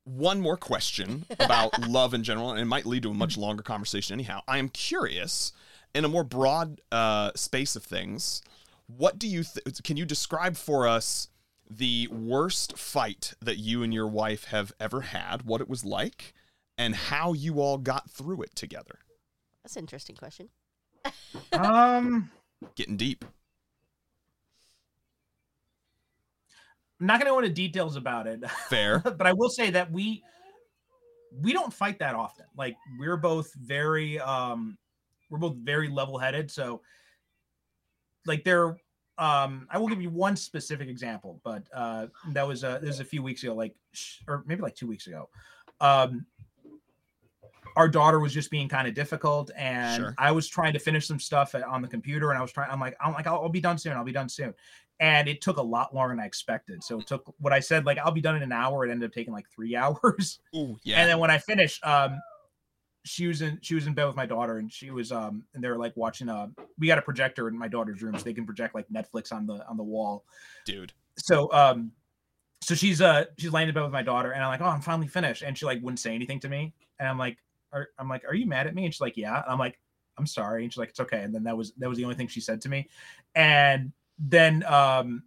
one more question about love in general, and it might lead to a much longer conversation. Anyhow, I am curious in a more broad uh, space of things. What do you th- can you describe for us the worst fight that you and your wife have ever had? What it was like, and how you all got through it together? That's an interesting question. Um, Getting deep. I'm not going to go into details about it, Fair. but I will say that we we don't fight that often. Like we're both very um we're both very level-headed, so like there um I will give you one specific example, but uh that was uh this was a few weeks ago like sh- or maybe like 2 weeks ago. Um our daughter was just being kind of difficult and Sure. I was trying to finish some stuff on the computer and I was trying I'm like I'm like I'll, I'll be done soon. I'll be done soon. And it took a lot longer than I expected. So it took what I said like I'll be done in an hour it ended up taking like 3 hours. Ooh, yeah. And then when I finished, um, she was in she was in bed with my daughter, and she was um, and they were like watching. Uh, we got a projector in my daughter's room, so they can project like Netflix on the on the wall. Dude. So um, so she's uh she's laying in bed with my daughter, and I'm like, oh, I'm finally finished, and she like wouldn't say anything to me, and I'm like, are, I'm like, are you mad at me? And she's like, yeah. And I'm like, I'm sorry, and she's like, it's okay. And then that was that was the only thing she said to me, and then um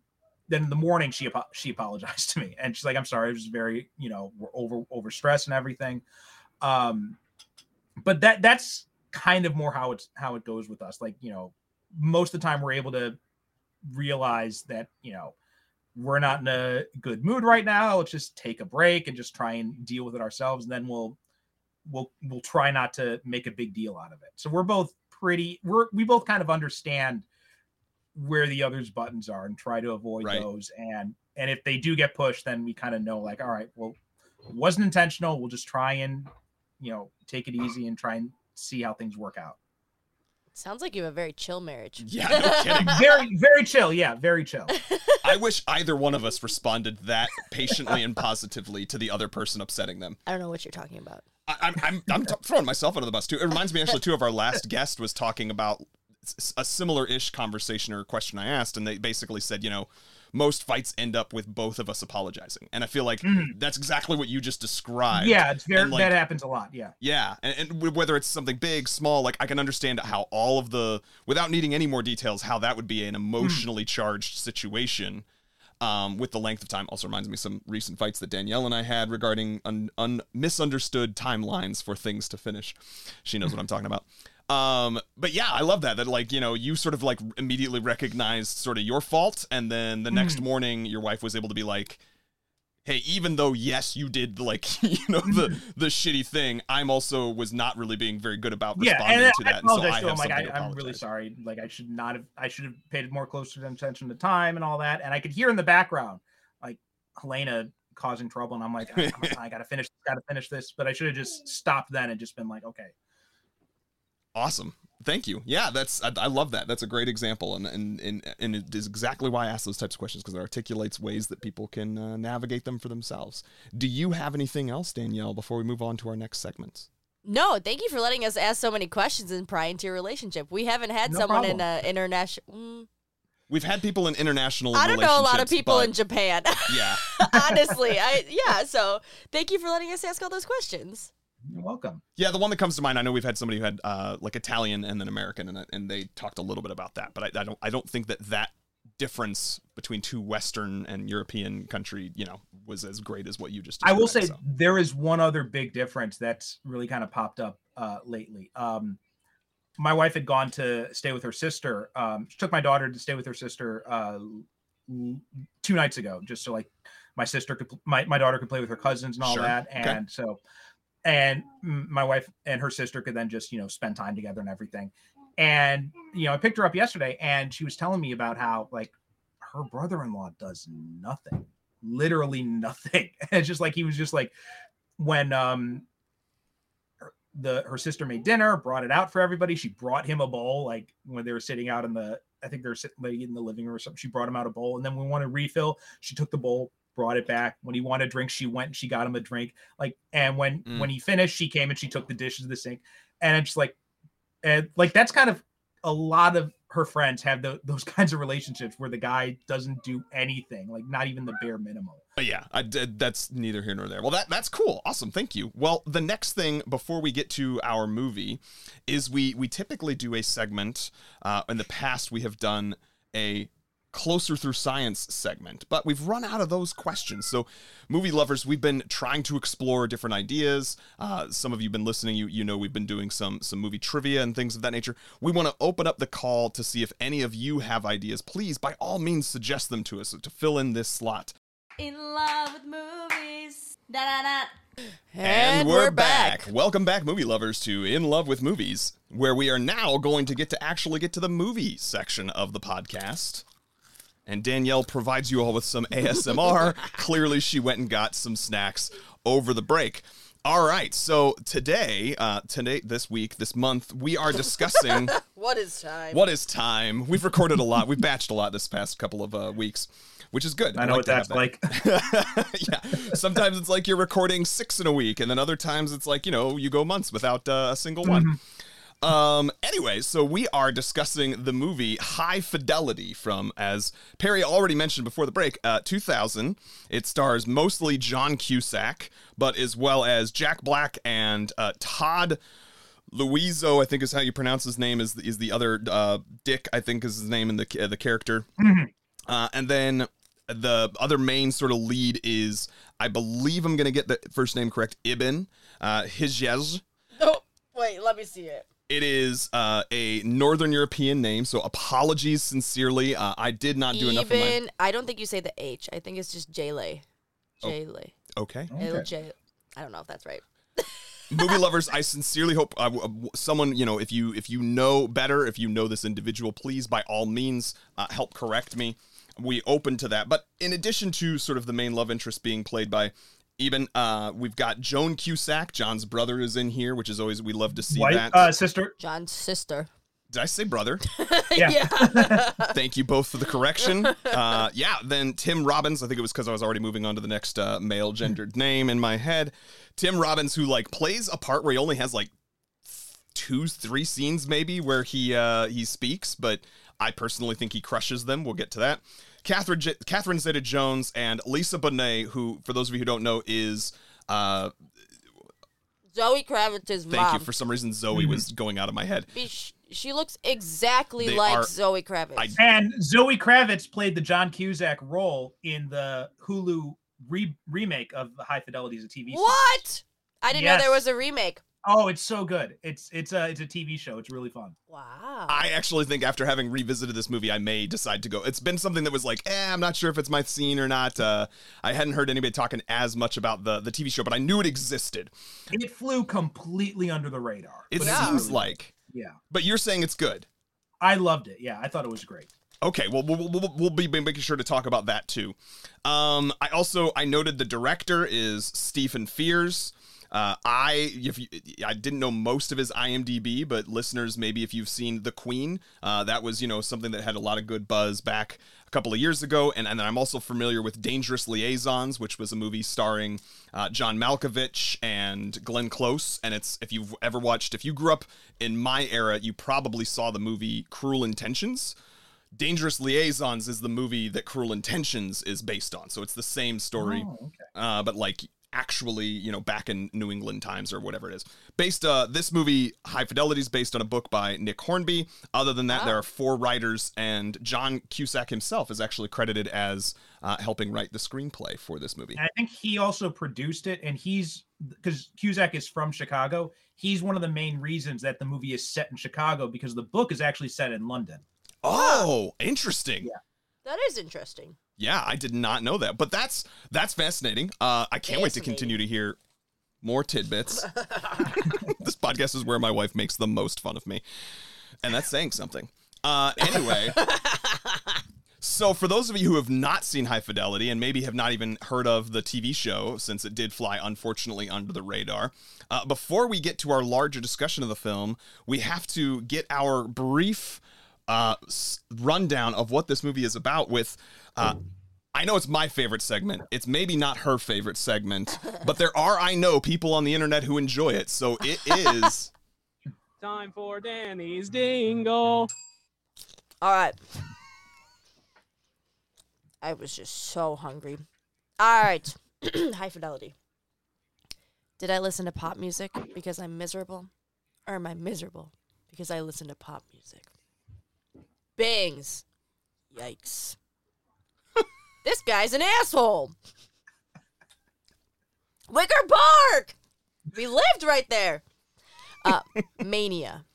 then in the morning she she apologized to me. And she's like i'm sorry. It was very you know we're over over stress and everything. Um but that that's kind of more how it's how it goes with us. Like you know most of the time we're able to realize that you know we're not in a good mood right now. Let's just take a break and just try and deal with it ourselves. And then we'll we'll we'll try not to make a big deal out of it so we're both pretty we're we both kind of understand where the other's buttons are and try to avoid Right. those and and if they do get pushed then we kind of know like all right well it wasn't intentional we'll just try and you know take it easy and try and see how things work out. Sounds like you have a very chill marriage. Yeah, no kidding. Very, very chill. Yeah, very chill. I wish either one of us responded that patiently and positively to the other person upsetting them. I don't know what you're talking about. I, I'm I'm I'm t- throwing myself under the bus too. It reminds me actually too of our last guest was talking about s- a similar ish conversation or question I asked, and they basically said, you know, most fights end up with both of us apologizing, and I feel like Mhm. that's exactly what you just described. Yeah, it's very like, that happens a lot. Yeah. Yeah, and, and whether it's something big, small, like I can understand how all of the, without needing any more details, how that would be an emotionally charged situation. Um, with the length of time, also reminds me of some recent fights that Danielle and I had regarding un, un, misunderstood timelines for things to finish. She knows what I'm talking about. Um, but yeah, I love that. That like you know you sort of like immediately recognized sort of your fault, and then the next morning your wife was able to be like, hey, even though yes, you did like you know the the shitty thing, I'm also was not really being very good about Yeah, responding and to I that. and so I have Like, I, I'm really sorry. Like, I should not have. I should have paid more closer attention to time and all that. And I could hear in the background, like Helena causing trouble, and I'm like, I, I gotta finish. Gotta finish this. But I should have just stopped then and just been like, okay. Awesome. Thank you. Yeah, that's I, I love that. That's a great example, and and and and it is exactly why I ask those types of questions because it articulates ways that people can uh, navigate them for themselves. Do you have anything else, Danielle, before we move on to our next segment? No, thank you for letting us ask so many questions and pry into your relationship. We haven't had No someone in problem. a international. Mm, We've had people in international. I don't know a lot of people in Japan. Yeah, Honestly, I yeah. So thank you for letting us ask all those questions. You're welcome. yeah. The one that comes to mind, I know we've had somebody who had uh, like Italian and then American, and and they talked a little bit about that. But I, I don't I don't think that that difference between two Western and European country, you know, was as great as what you just. I will say so. there is one other big difference that's really kind of popped up uh, lately. Um, my wife had gone to stay with her sister. Um, she took my daughter to stay with her sister uh, two nights ago, just so like my sister could, my, my daughter could play with her cousins and all Sure. that. Okay. And so, and my wife and her sister could then just, you know, spend time together and everything. And, you know, I picked her up yesterday and she was telling me about how like her brother-in-law does nothing literally nothing. it's just like he was just like when um the her sister made dinner, brought it out for everybody. She brought him a bowl, like when they were sitting out in the I think they were sitting in the living room or something. She brought him out a bowl, and then we wanted a refill, she took the bowl, brought it back. When he wanted a drink, she went and she got him a drink. Like, and when Mm. when he finished, she came and she took the dishes to the sink. And it's like, and like that's kind of a lot of her friends have tho- those kinds of relationships where the guy doesn't do anything, like not even the bare minimum. But yeah, I. That's neither here nor there. Well, that that's cool. Awesome. Thank you. Well, the next thing before we get to our movie is we we typically do a segment. Uh, in the past, we have done a closer through science segment, but we've run out of those questions. So, movie lovers, we've been trying to explore different ideas. Uh, some of you have been listening. You you know we've been doing some some movie trivia and things of that nature. We want to open up the call to see if any of you have ideas. Please, by all means, suggest them to us to fill in this slot. In love with movies. Da da da. And, we're, back. Welcome back, movie lovers, to In Love with Movies, where we are now going to get to actually get to the movie section of the podcast. And Danielle provides you all with some ASMR. Clearly, she went and got some snacks over the break. All right, so today, uh, today, this week, this month, we are discussing What is time? what is time. We've recorded a lot. We've batched a lot this past couple of uh, weeks, which is good. I know like what that's that. like. yeah. Sometimes it's like you're recording six in a week, and then other times it's like you know you go months without uh, a single one. Um. Anyway, so we are discussing the movie High Fidelity from, as Perry already mentioned before the break, uh, 2000. It stars mostly John Cusack, but as well as Jack Black and uh, Todd. Louiso, I think is how you pronounce his name. Is is the other uh, Dick? I think is his name in the uh, the character. Uh, and then the other main sort of lead is, I believe I'm going to get the first name correct, Iben uh, Hijaz. Oh, wait, let me see it. It is uh, a Northern European name, so apologies sincerely. Uh, I did not do enough of my. Even I don't think you say the H. I think it's just J-Lay. J-Lay. Okay. It'll Okay. J. I don't know if that's right. movie lovers i sincerely hope uh, someone you know if you if you know better if you know this individual please by all means uh, help correct me we open to that but in addition to sort of the main love interest being played by Iben, uh, we've got Joan Cusack. John's brother is in here, which is always we love to see White that. uh, sister. John's sister. Did I say brother? Yeah. Thank you both for the correction. Uh, yeah, then Tim Robbins. I think it was because I was already moving on to the next uh, male gendered name in my head. Tim Robbins, who like plays a part where he only has like two, three scenes maybe where he uh, he speaks, but I personally think he crushes them. We'll get to that. Catherine J- Catherine Zeta-Jones and Lisa Bonet, who for those of you who don't know is. Uh, Zoe Kravitz's thank mom. you. For some reason, Zoe was going out of my head. Be- she looks exactly They like are- Zoe Kravitz. I- And Zoe Kravitz played the John Cusack role in the Hulu re- remake of High Fidelity as a TV. series. what? I didn't know there Yes. was a remake. Oh, it's so good. It's it's a it's a TV show. It's really fun. Wow. I actually think after having revisited this movie, I may decide to go. It's been something that was like, eh, I'm not sure if it's my scene or not. Uh, I hadn't heard anybody talking as much about the the TV show, but I knew it existed. It flew completely under the radar. It Yeah. seems like, yeah. but you're saying it's good. I loved it. Yeah, I thought it was great. Okay, well, we'll, we'll, we'll be making sure to talk about that too. Um, I also I noted the director is Stephen Frears. Uh, I if you, I didn't know most of his IMDb, but listeners, maybe if you've seen The Queen, uh, that was you know something that had a lot of good buzz back a couple of years ago, and and then I'm also familiar with Dangerous Liaisons, which was a movie starring uh, John Malkovich and Glenn Close, and it's if you've ever watched, if you grew up in my era, you probably saw the movie Cruel Intentions. Dangerous Liaisons is the movie that Cruel Intentions is based on. So it's the same story, Oh, okay. uh, but like actually, you know, back in New England times or whatever it is. Based, uh, this movie, High Fidelity, is based on a book by Nick Hornby. Other than that, there are four writers, and John Cusack himself is actually credited as uh, helping write the screenplay for this movie. And I think he also produced it, and he's because Cusack is from Chicago. He's one of the main reasons that the movie is set in Chicago because the book is actually set in London. Oh, interesting. Yeah. that is interesting. Yeah, I did not know that, but that's that's fascinating. Uh, I can't wait to continue to hear more tidbits. this podcast is where my wife makes the most fun of me, and that's saying something. Uh, anyway, so for those of you who have not seen High Fidelity and maybe have not even heard of the TV show, since it did fly unfortunately under the radar, uh, before we get to our larger discussion of the film, we have to get our brief uh, s- rundown of what this movie is about with. Uh, I know it's my favorite segment. It's maybe not her favorite segment, but there are, I know, people on the internet who enjoy it. So it is. Time for Danny's Dingle. All right. I was just so hungry. All right. High fidelity. Did I listen to pop music because I'm miserable? Or am I miserable because I listen to pop music? Bangs. Yikes. This guy's an asshole. Wicker Park. We lived right there. Uh, Mania.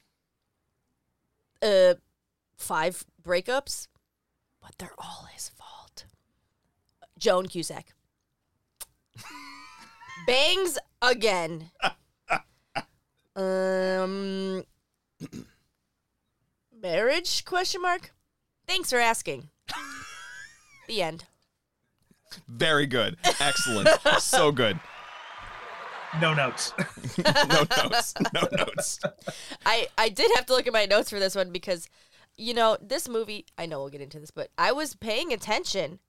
Uh, five breakups, but they're all his fault. Joan Cusack. Bangs again. Um marriage question mark? Thanks for asking. the end. Very good. Excellent. so good. No notes. No notes. No notes. I I did have to look at my notes for this one because you know, this movie, I know we'll get into this, but I was paying attention.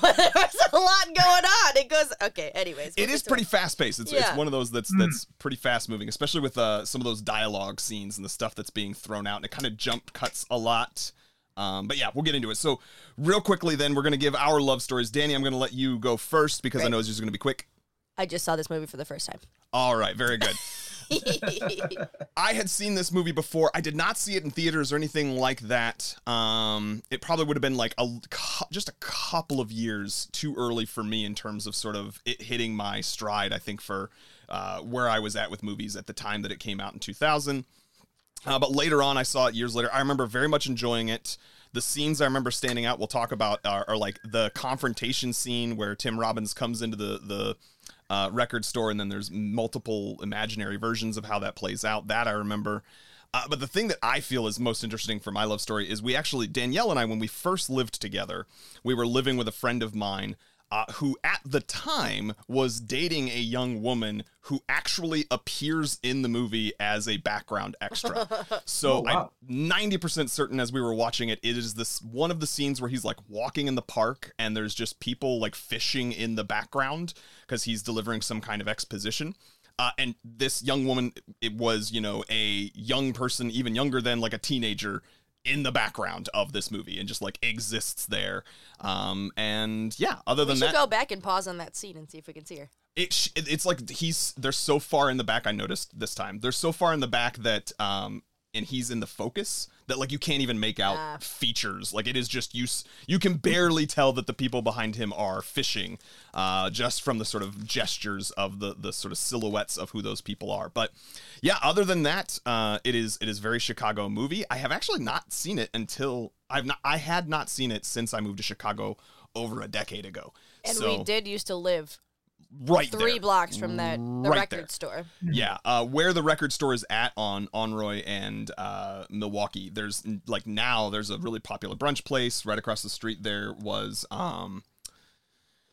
But there was a lot going on. It goes okay, anyways. we'll It get is to pretty fast paced. It's, it's one of those that's that's pretty fast moving, especially with uh, some of those dialogue scenes and the stuff that's being thrown out. And it kind of jump cuts a lot. Um, but yeah, we'll get into it. So, real quickly, then we're gonna give our love stories. Danny, I'm gonna let you go first because I know it's just gonna be quick. I just saw this movie for the first time. All right, very good. I had seen this movie before. I did not see it in theaters or anything like that. Um, it probably would have been like a just a couple of years too early for me in terms of sort of it hitting my stride. I think for uh, where I was at with movies at the time that it came out in 2000. Uh, but later on, I saw it years later. I remember very much enjoying it. The scenes I remember standing out, we'll talk about, are, are like the confrontation scene where Tim Robbins comes into the the uh, record store, and then there's multiple imaginary versions of how that plays out. That I remember. Uh, but the thing that I feel is most interesting for my love story is we actually Danielle and I, when we first lived together, we were living with a friend of mine. Uh, who at the time was dating a young woman who actually appears in the movie as a background extra. So Oh, wow. I'm 90% certain as we were watching it, it is this one of the scenes where he's like walking in the park and there's just people like fishing in the background because he's delivering some kind of exposition. Uh, and this young woman, it was, you know, a young person, even younger than like a teenager in the background of this movie and just like exists there. Um, and yeah, other We than should that, go back and pause on that scene and see if we can see her. it, sh- it's like he's they're so far in the back. I noticed this time they're so far in the back that um and he's in the focus that like you can't even make out features. Like it is just you you can barely tell that the people behind him are fishing uh just from the sort of gestures of the the sort of silhouettes of who those people are. But yeah, other than that, uh it is it is very Chicago movie. I have actually not seen it until I've not I had not seen it since I moved to Chicago over a decade ago. And so we did used to live right three there. blocks from that the Right record there. store. Yeah, uh, where the record store is at on Honore and uh, Milwaukee. There's like now there's a really popular brunch place right across the street. There was um,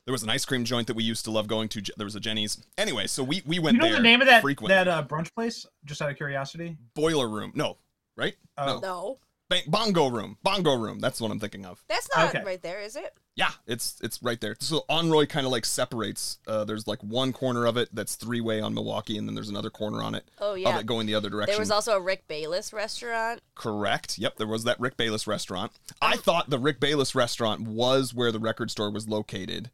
there was an ice cream joint that we used to love going to. There was a Jeni's. Anyway, so we we went You know there the name of that frequently. that uh, brunch place? Just out of curiosity. Boiler room. No, right? Oh. No, Ba- bongo room. Bongo room. That's what I'm thinking of. that's not Okay. right there, is it? Yeah, it's it's right there. So Honore kind of like separates. Uh, there's like one corner of it that's three way on Milwaukee, and then there's another corner on it Oh of yeah. it going the other direction. There was also a Rick Bayless restaurant. Correct. Yep, there was that Rick Bayless restaurant. I thought the Rick Bayless restaurant was where the record store was located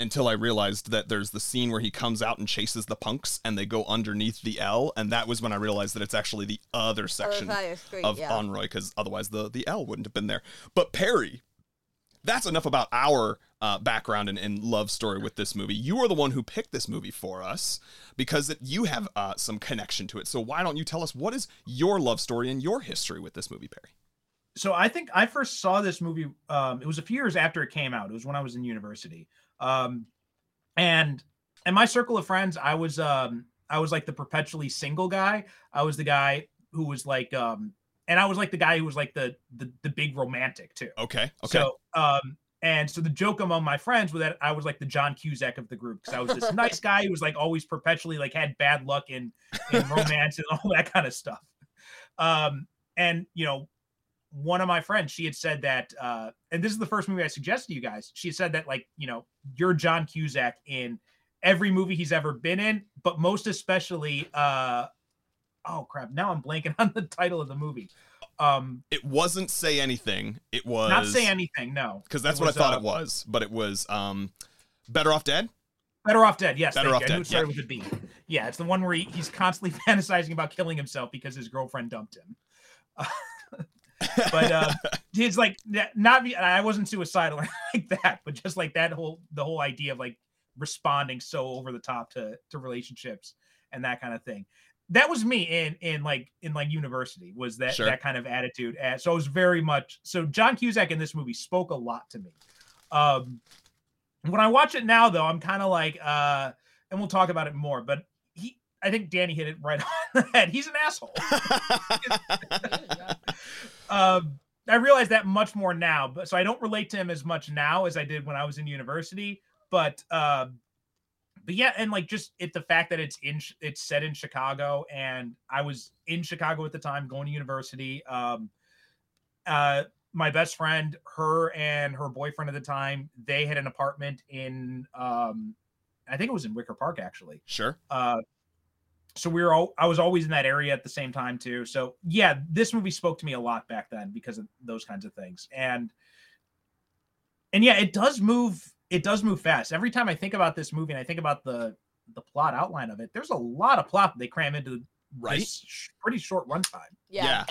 until I realized that there's the scene where he comes out and chases the punks and they go underneath the L and that was when I realized that it's actually the other section side of the street, of yeah. Honore because otherwise the the L wouldn't have been there. But Perry, that's enough about our uh, background and, and love story with this movie. You are the one who picked this movie for us because it, you have uh, some connection to it. So why don't you tell us what is your love story and your history with this movie, Perry? so I think I first saw this movie. Um, it was a few years after it came out. It was when I was in university. Um, and in my circle of friends, I was um, I was like the perpetually single guy. I was the guy who was like, um, and I was like the guy who was like the the, the big romantic too. Okay. Okay. So, um, and so the joke among my friends was that I was like the John Cusack of the group because I was this nice guy who was like always perpetually like had bad luck in in romance and all that kind of stuff. Um, and you know, one of my friends, she had said that, uh, and this is the first movie I suggested to you guys. She said that like you know you're John Cusack in every movie he's ever been in, but most especially, uh, oh crap, now I'm blanking on the title of the movie. Um, it wasn't say anything. It was not say anything, no, because that's what I thought uh, it was, but it was um, Better Off Dead. Better Off Dead. Yes, Better Off you. I knew Dead, it started with a B. Yeah, it's the one where he, he's constantly fantasizing about killing himself because his girlfriend dumped him. but uh, it's like not. be- I wasn't suicidal or like that, but just like that whole the whole idea of like responding so over the top to to relationships and that kind of thing. That was me in in like in like university was that Sure. that kind of attitude. And so I was very much so John Cusack in this movie spoke a lot to me. Um, when I watch it now, though, I'm kind of like, uh, and we'll talk about it more. But he, I think Danny hit it right on the head. He's an asshole. Um, I realize that much more now, but so I don't relate to him as much now as I did when I was in university. But, um, but yeah, and like just it the fact that it's in it's set in Chicago, and I was in Chicago at the time, going to university. Um, uh, my best friend, her and her boyfriend at the time, they had an apartment in, um, I think it was in Wicker Park actually. sure. Uh, so we were all, I was always in that area at the same time too. So yeah, this movie spoke to me a lot back then because of those kinds of things. And and yeah, it does move. It does move fast. Every time I think about this movie and I think about the the plot outline of it, there's a lot of plot that they cram into Right. this sh- pretty short runtime. Yeah, Yeah.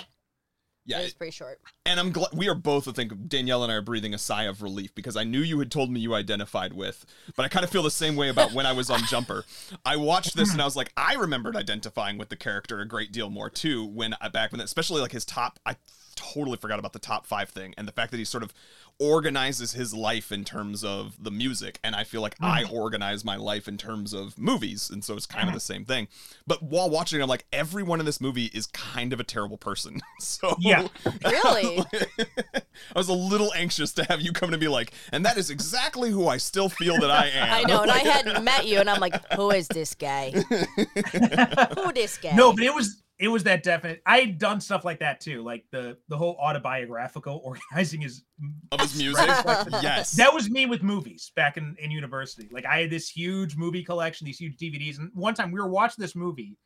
Yeah. it was pretty short. And I'm glad we are both, I think, Danielle and I are breathing a sigh of relief because I knew you had told me you identified with, but I kind of feel the same way about when I was on Jumper. I watched this and I was like, I remembered identifying with the character a great deal more too when I back when, especially like his top. I totally forgot about the top five thing and the fact that he's sort of organizes his life in terms of the music and i feel like i mm. organize my life in terms of movies and so it's kind of uh-huh. the same thing but while watching it, i'm like everyone in this movie is kind of a terrible person so Yeah. Really? i was a little anxious to have you come to be like and that is exactly who i still feel that i am I know, and I hadn't met you, and I'm like, who is this guy? who this guy? No, but it was it was that definite. I had done stuff like that too, like the the whole autobiographical organizing is of his music yes that was me with movies back in, in university. Like I had this huge movie collection, these huge DVDs. And one time we were watching this movie,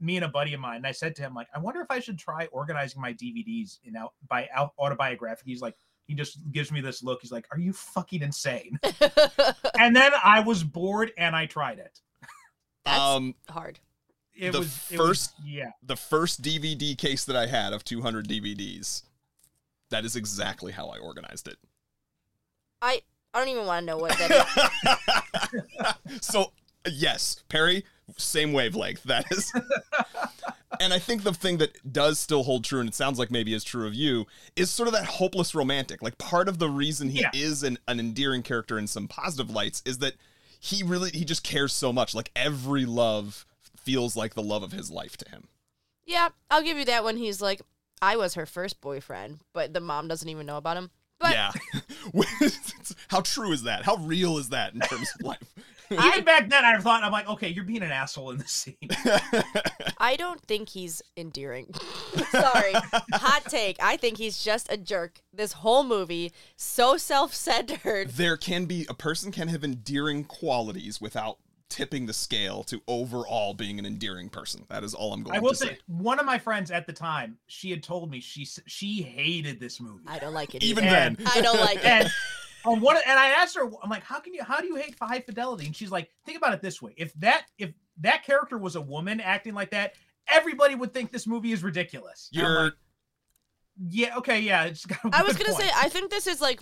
me and a buddy of mine, and I said to him, like, I wonder if I should try organizing my DVDs in out by out autobiographic. He's like, he just gives me this look. He's like, Are you fucking insane? and then I was bored and I tried it. That's um hard. It The was it was- first- yeah. the first dvd case that i had of 200 dvds that is exactly how i organized it I I don't even want to know what that is. so yes perry same wavelength that is and i think the thing that does still hold true and it sounds like maybe is true of you is sort of that hopeless romantic like part of the reason he Yeah. is an, an endearing character in some positive lights is that he really he just cares so much like every love feels like the love of his life to him Yeah, I'll give you that when he's like, I was her first boyfriend, but the mom doesn't even know about him. But yeah how true is that how real is that in terms of life Even back then, I thought I'm like, okay, you're being an asshole in this scene. I don't think he's endearing. Sorry. Hot take. I think he's just a jerk. This whole movie, so self centered. there can be a person can have endearing qualities without tipping the scale to overall being an endearing person. That is all I'm going I will to say, say. one of my friends at the time, she had told me she she hated this movie. I don't like it. Even. And- then, I don't like it. and on one, and I asked her, I'm like, how can you, how do you hate high fidelity? And she's like, think about it this way: if that if that character was a woman acting like that, everybody would think this movie is ridiculous. You're like, yeah, okay, yeah. It's got a I was gonna say. I think this is like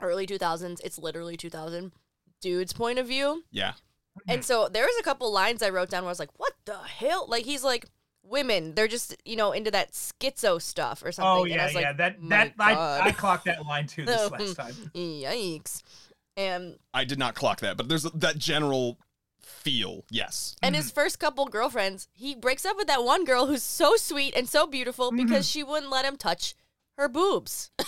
early 2000s. It's literally 2000. Dude's point of view. yeah. And so there was a couple lines I wrote down where I was like, what the hell? Like, he's like, women, they're just, you know, into that schizo stuff or something. Oh And I yeah, like, yeah. That that I, I clocked that line too this last time. Yikes. And I did not clock that, but there's that general feel. Yes. and Mm-hmm. his first couple girlfriends, he breaks up with that one girl who's so sweet and so beautiful Mm-hmm. because she wouldn't let him touch her boobs.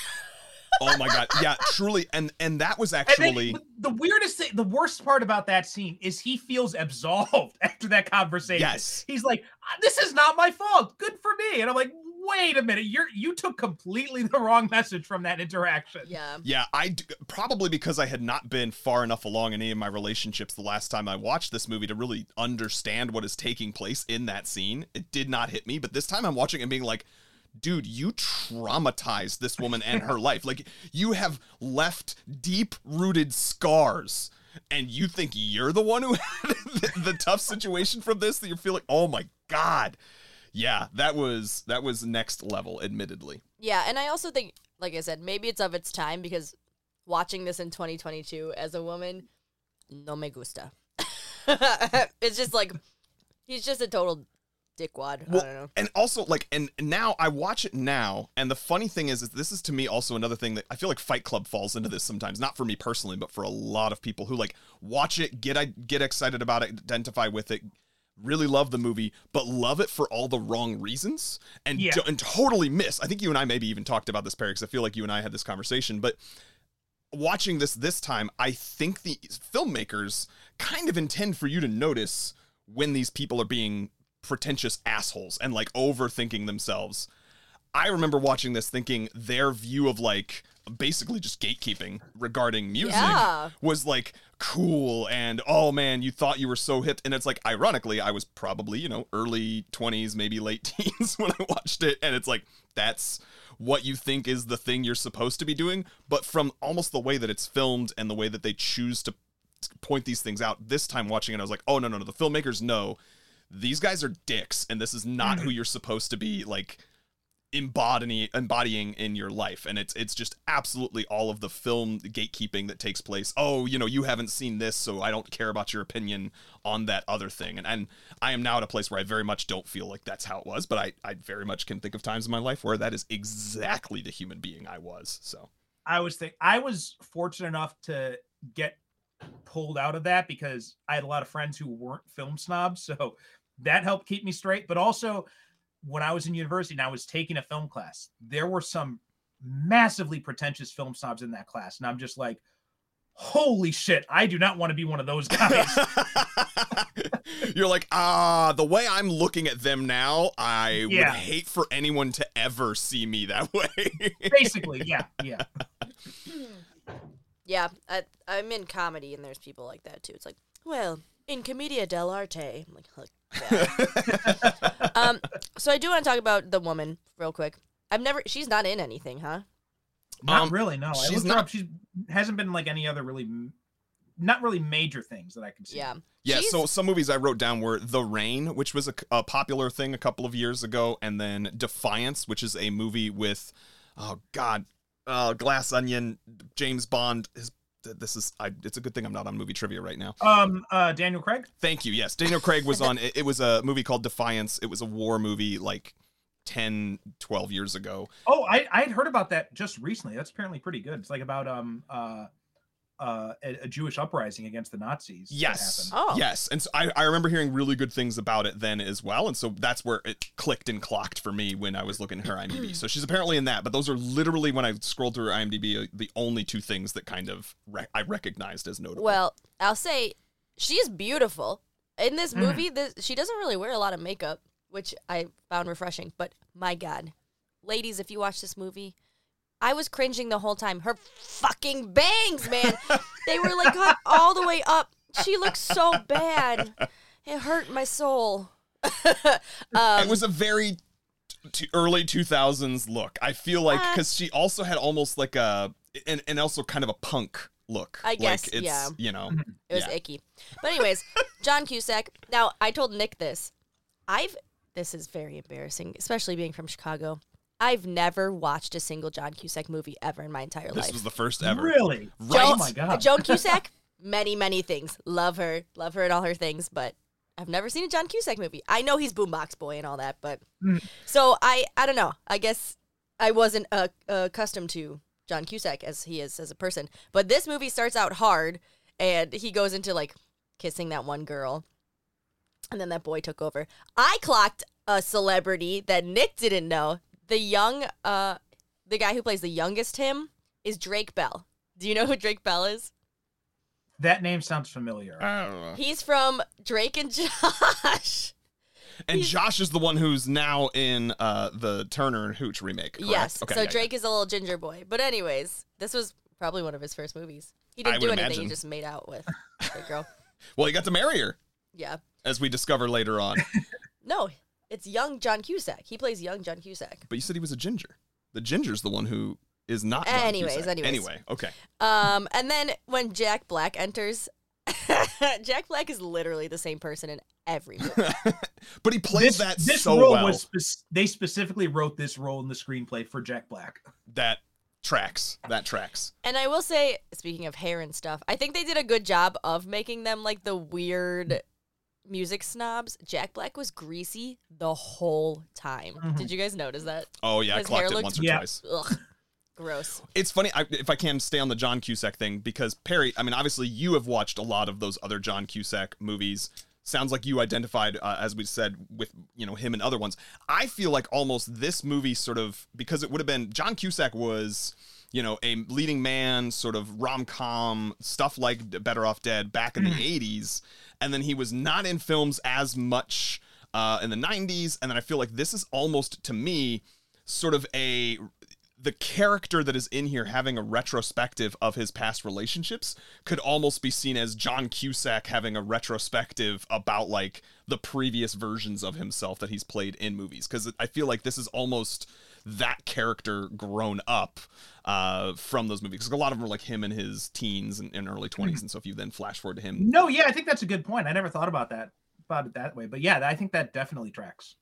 Oh my god. Yeah, truly and and that was And then actually the weirdest thing, the worst part about that scene is he feels absolved after that conversation. Yes. He's like, "Ah, "This is not my fault. Good for me." And I'm like, "Wait a minute. You're you took completely the wrong message from that interaction." Yeah. Yeah, I d- probably because I had not been far enough along in any of my relationships the last time I watched this movie to really understand what is taking place in that scene. It did not hit me, but this time I'm watching and being like, dude, you traumatized this woman and her life. Like, you have left deep rooted scars. And you think you're the one who had the, the tough situation from this that you're feeling, oh my God. Yeah, that was that was next level, admittedly. Yeah, and I also think, like I said, maybe it's of its time because watching this in 2022 as a woman, no me gusta. it's just like he's just a total dickwad. I don't know. And also, like, and now I watch it now, and the funny thing is, is this is to me also another thing that I feel like Fight Club falls into this sometimes. Not for me personally, but for a lot of people who like watch it, get I get excited about it, identify with it, really love the movie, but love it for all the wrong reasons, and Yeah. do- and totally miss. I think you and I maybe even talked about this, Perry, because I feel like you and I had this conversation, but. Watching this this time, I think the filmmakers kind of intend for you to notice when these people are being pretentious assholes and like overthinking themselves. I remember watching this thinking their view of like basically just gatekeeping regarding music Yeah. was like cool and oh man, you thought you were so hip. And it's like, ironically, I was probably, you know, early 20s, maybe late teens when I watched it. And it's like, that's what you think is the thing you're supposed to be doing. But from almost the way that it's filmed and the way that they choose to point these things out, this time watching it, I was like, oh no, no, no. The filmmakers know these guys are dicks and this is not who mm-hmm. you're supposed to be like embodying embodying in your life. And it's it's just absolutely all of the film gatekeeping that takes place. Oh you know you haven't seen this so i don't care about your opinion on that other thing. And and i am now at a place where i very much don't feel like that's how it was but i i very much can think of times in my life where that is exactly the human being i was so. I was think I was fortunate enough to get pulled out of that because I had a lot of friends who weren't film snobs, so that helped keep me straight. But also, when I was in university and I was taking a film class, there were some massively pretentious film snobs in that class, and I'm just like, holy shit, I do not want to be one of those guys. You're like, ah, the way I'm looking at them now, I would hate for anyone to ever see me that way. Basically, yeah, yeah. Yeah, I, I'm in comedy, and there's people like that too. It's like, well, in commedia dell'arte. I'm like, look. yeah. um, so I do want to talk about the woman real quick. I've never. She's not in anything, huh? Not Um, really. No, I she's looked her not- up. She's hasn't been like any other really, not really major things that I can see. Yeah. Yeah, She's- so some movies I wrote down were The Rain, which was a, a popular thing a couple of years ago, and then Defiance, which is a movie with, oh God, uh, Glass Onion, James Bond. His, this is, I, it's a good thing I'm not on movie trivia right now. Um, uh, Daniel Craig. Thank you. Yes, Daniel Craig was on. It, it was a movie called Defiance. It was a war movie like 10, 12 years ago. Oh, I I had heard about that just recently. That's apparently pretty good. It's like about um uh uh a, a Jewish uprising against the Nazis. Yes. Oh. Yes. And so I, I remember hearing really good things about it then as well. And so that's where it clicked and clocked for me when I was looking at her IMDb. so she's apparently in that, but those are literally when I scrolled through her IMDb, uh, the only two things that kind of rec- I recognized as notable. Well, I'll say she's beautiful in this Mhm. movie. This, she doesn't really wear a lot of makeup, which I found refreshing. But my God, ladies, if you watch this movie, I was cringing the whole time. Her fucking bangs, man, they were like cut all the way up. She looks so bad. It hurt my soul. um, it was a very t- early 2000s look. I feel like Uh, because she also had almost like a, and, and also kind of a punk look. I guess, like it's, yeah. You know, It was Yeah. icky. But anyways, John Cusack. Now I told Nick this. I've this is very embarrassing, especially being from Chicago. I've never watched a single John Cusack movie ever in my entire this life. This was the first ever. Really? Right. Oh my god. Joan Cusack, many many things. Love her, love her and all her things, but I've never seen a John Cusack movie. I know he's Boombox Boy and all that, but Mm. so I I don't know. I guess I wasn't uh, accustomed to John Cusack as he is as a person. But this movie starts out hard, and he goes into like kissing that one girl, and then that boy took over. I clocked a celebrity that Nick didn't know. The young, uh, the guy who plays the youngest him is Drake Bell. Do you know who Drake Bell is? That name sounds familiar. He's from Drake and Josh. And He's- Josh is the one who's now in uh, the Turner and Hooch remake. Correct? Yes. Okay, so yeah, yeah. Drake is a little ginger boy. But anyways, this was probably one of his first movies. He didn't I do anything. imagine. He just made out with the girl. Well, he got to marry her, Yeah. as we discover later on. No, it's young John Cusack. He plays young John Cusack. but you said he was a ginger. The ginger's the one who is not. John Anyways, Cusack. anyways. Anyway, okay. Um, and then when Jack Black enters, Jack Black is literally the same person in every movie. but he plays this that this so role well. was spec- they specifically wrote this role in the screenplay for Jack Black. That tracks. That tracks. And I will say, speaking of hair and stuff, I think they did a good job of making them like the weird music snobs. Jack Black was greasy the whole time. Mhm. Did you guys notice that? Oh yeah, His hair clocked it looked- once or Yeah. twice. Ugh, gross. It's funny I, if I can stay on the John Cusack thing because Perry. I mean, obviously you have watched a lot of those other John Cusack movies. Sounds like you identified, uh, as we said, with you know him and other ones. I feel like almost this movie sort of because it would have been John Cusack was you know a leading man, sort of rom com stuff like Better Off Dead back in the '80s, and then he was not in films as much uh, in the '90s, and then I feel like this is almost to me sort of a the character that is in here having a retrospective of his past relationships could almost be seen as John Cusack having a retrospective about like the previous versions of himself that he's played in movies. Because I feel like this is almost that character grown up uh, from those movies because a lot of them are like him in his teens and, and early 20s and so if you then flash forward to him No, yeah, I think that's a good point. I never thought about that about it that way, but yeah, I think that definitely tracks.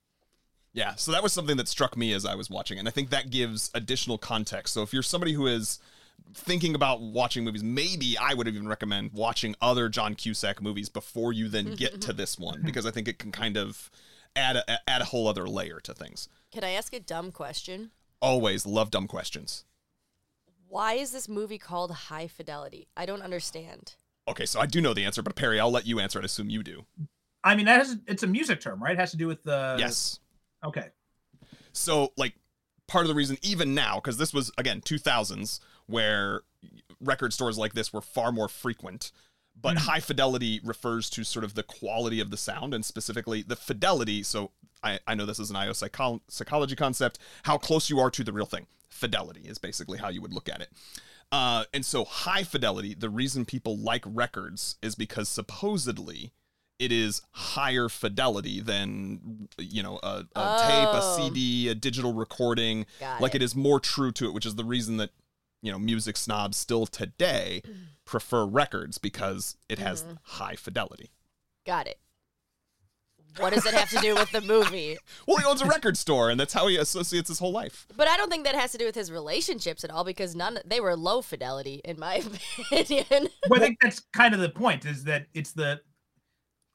Yeah, so that was something that struck me as I was watching, and I think that gives additional context. So if you're somebody who is thinking about watching movies, maybe I would even recommend watching other John Cusack movies before you then get to this one, because I think it can kind of add a, add a whole other layer to things. Can I ask a dumb question? Always love dumb questions. Why is this movie called High Fidelity? I don't understand. Okay, so I do know the answer, but Perry, I'll let you answer. I assume you do. I mean, that has it's a music term, right? It has to do with the yes. Okay. So, like, part of the reason, even now, because this was again 2000s, where record stores like this were far more frequent. But Mhm. high fidelity refers to sort of the quality of the sound and specifically the fidelity. So I, I know this is an IO psychol- psychology concept, how close you are to the real thing. Fidelity is basically how you would look at it. Uh, and so high fidelity, the reason people like records is because supposedly it is higher fidelity than you know a, a tape, a Oh. CD, a digital recording. Got like it. it is more true to it, which is the reason that you know music snobs still today prefer records because it has Mm-hmm. high fidelity. Got it. What does it have to do with the movie? Well, he owns a record store, and that's how he associates his whole life. But I don't think that has to do with his relationships at all because none they were low fidelity in my opinion. Well, I think that's kind of the point. Is that it's the.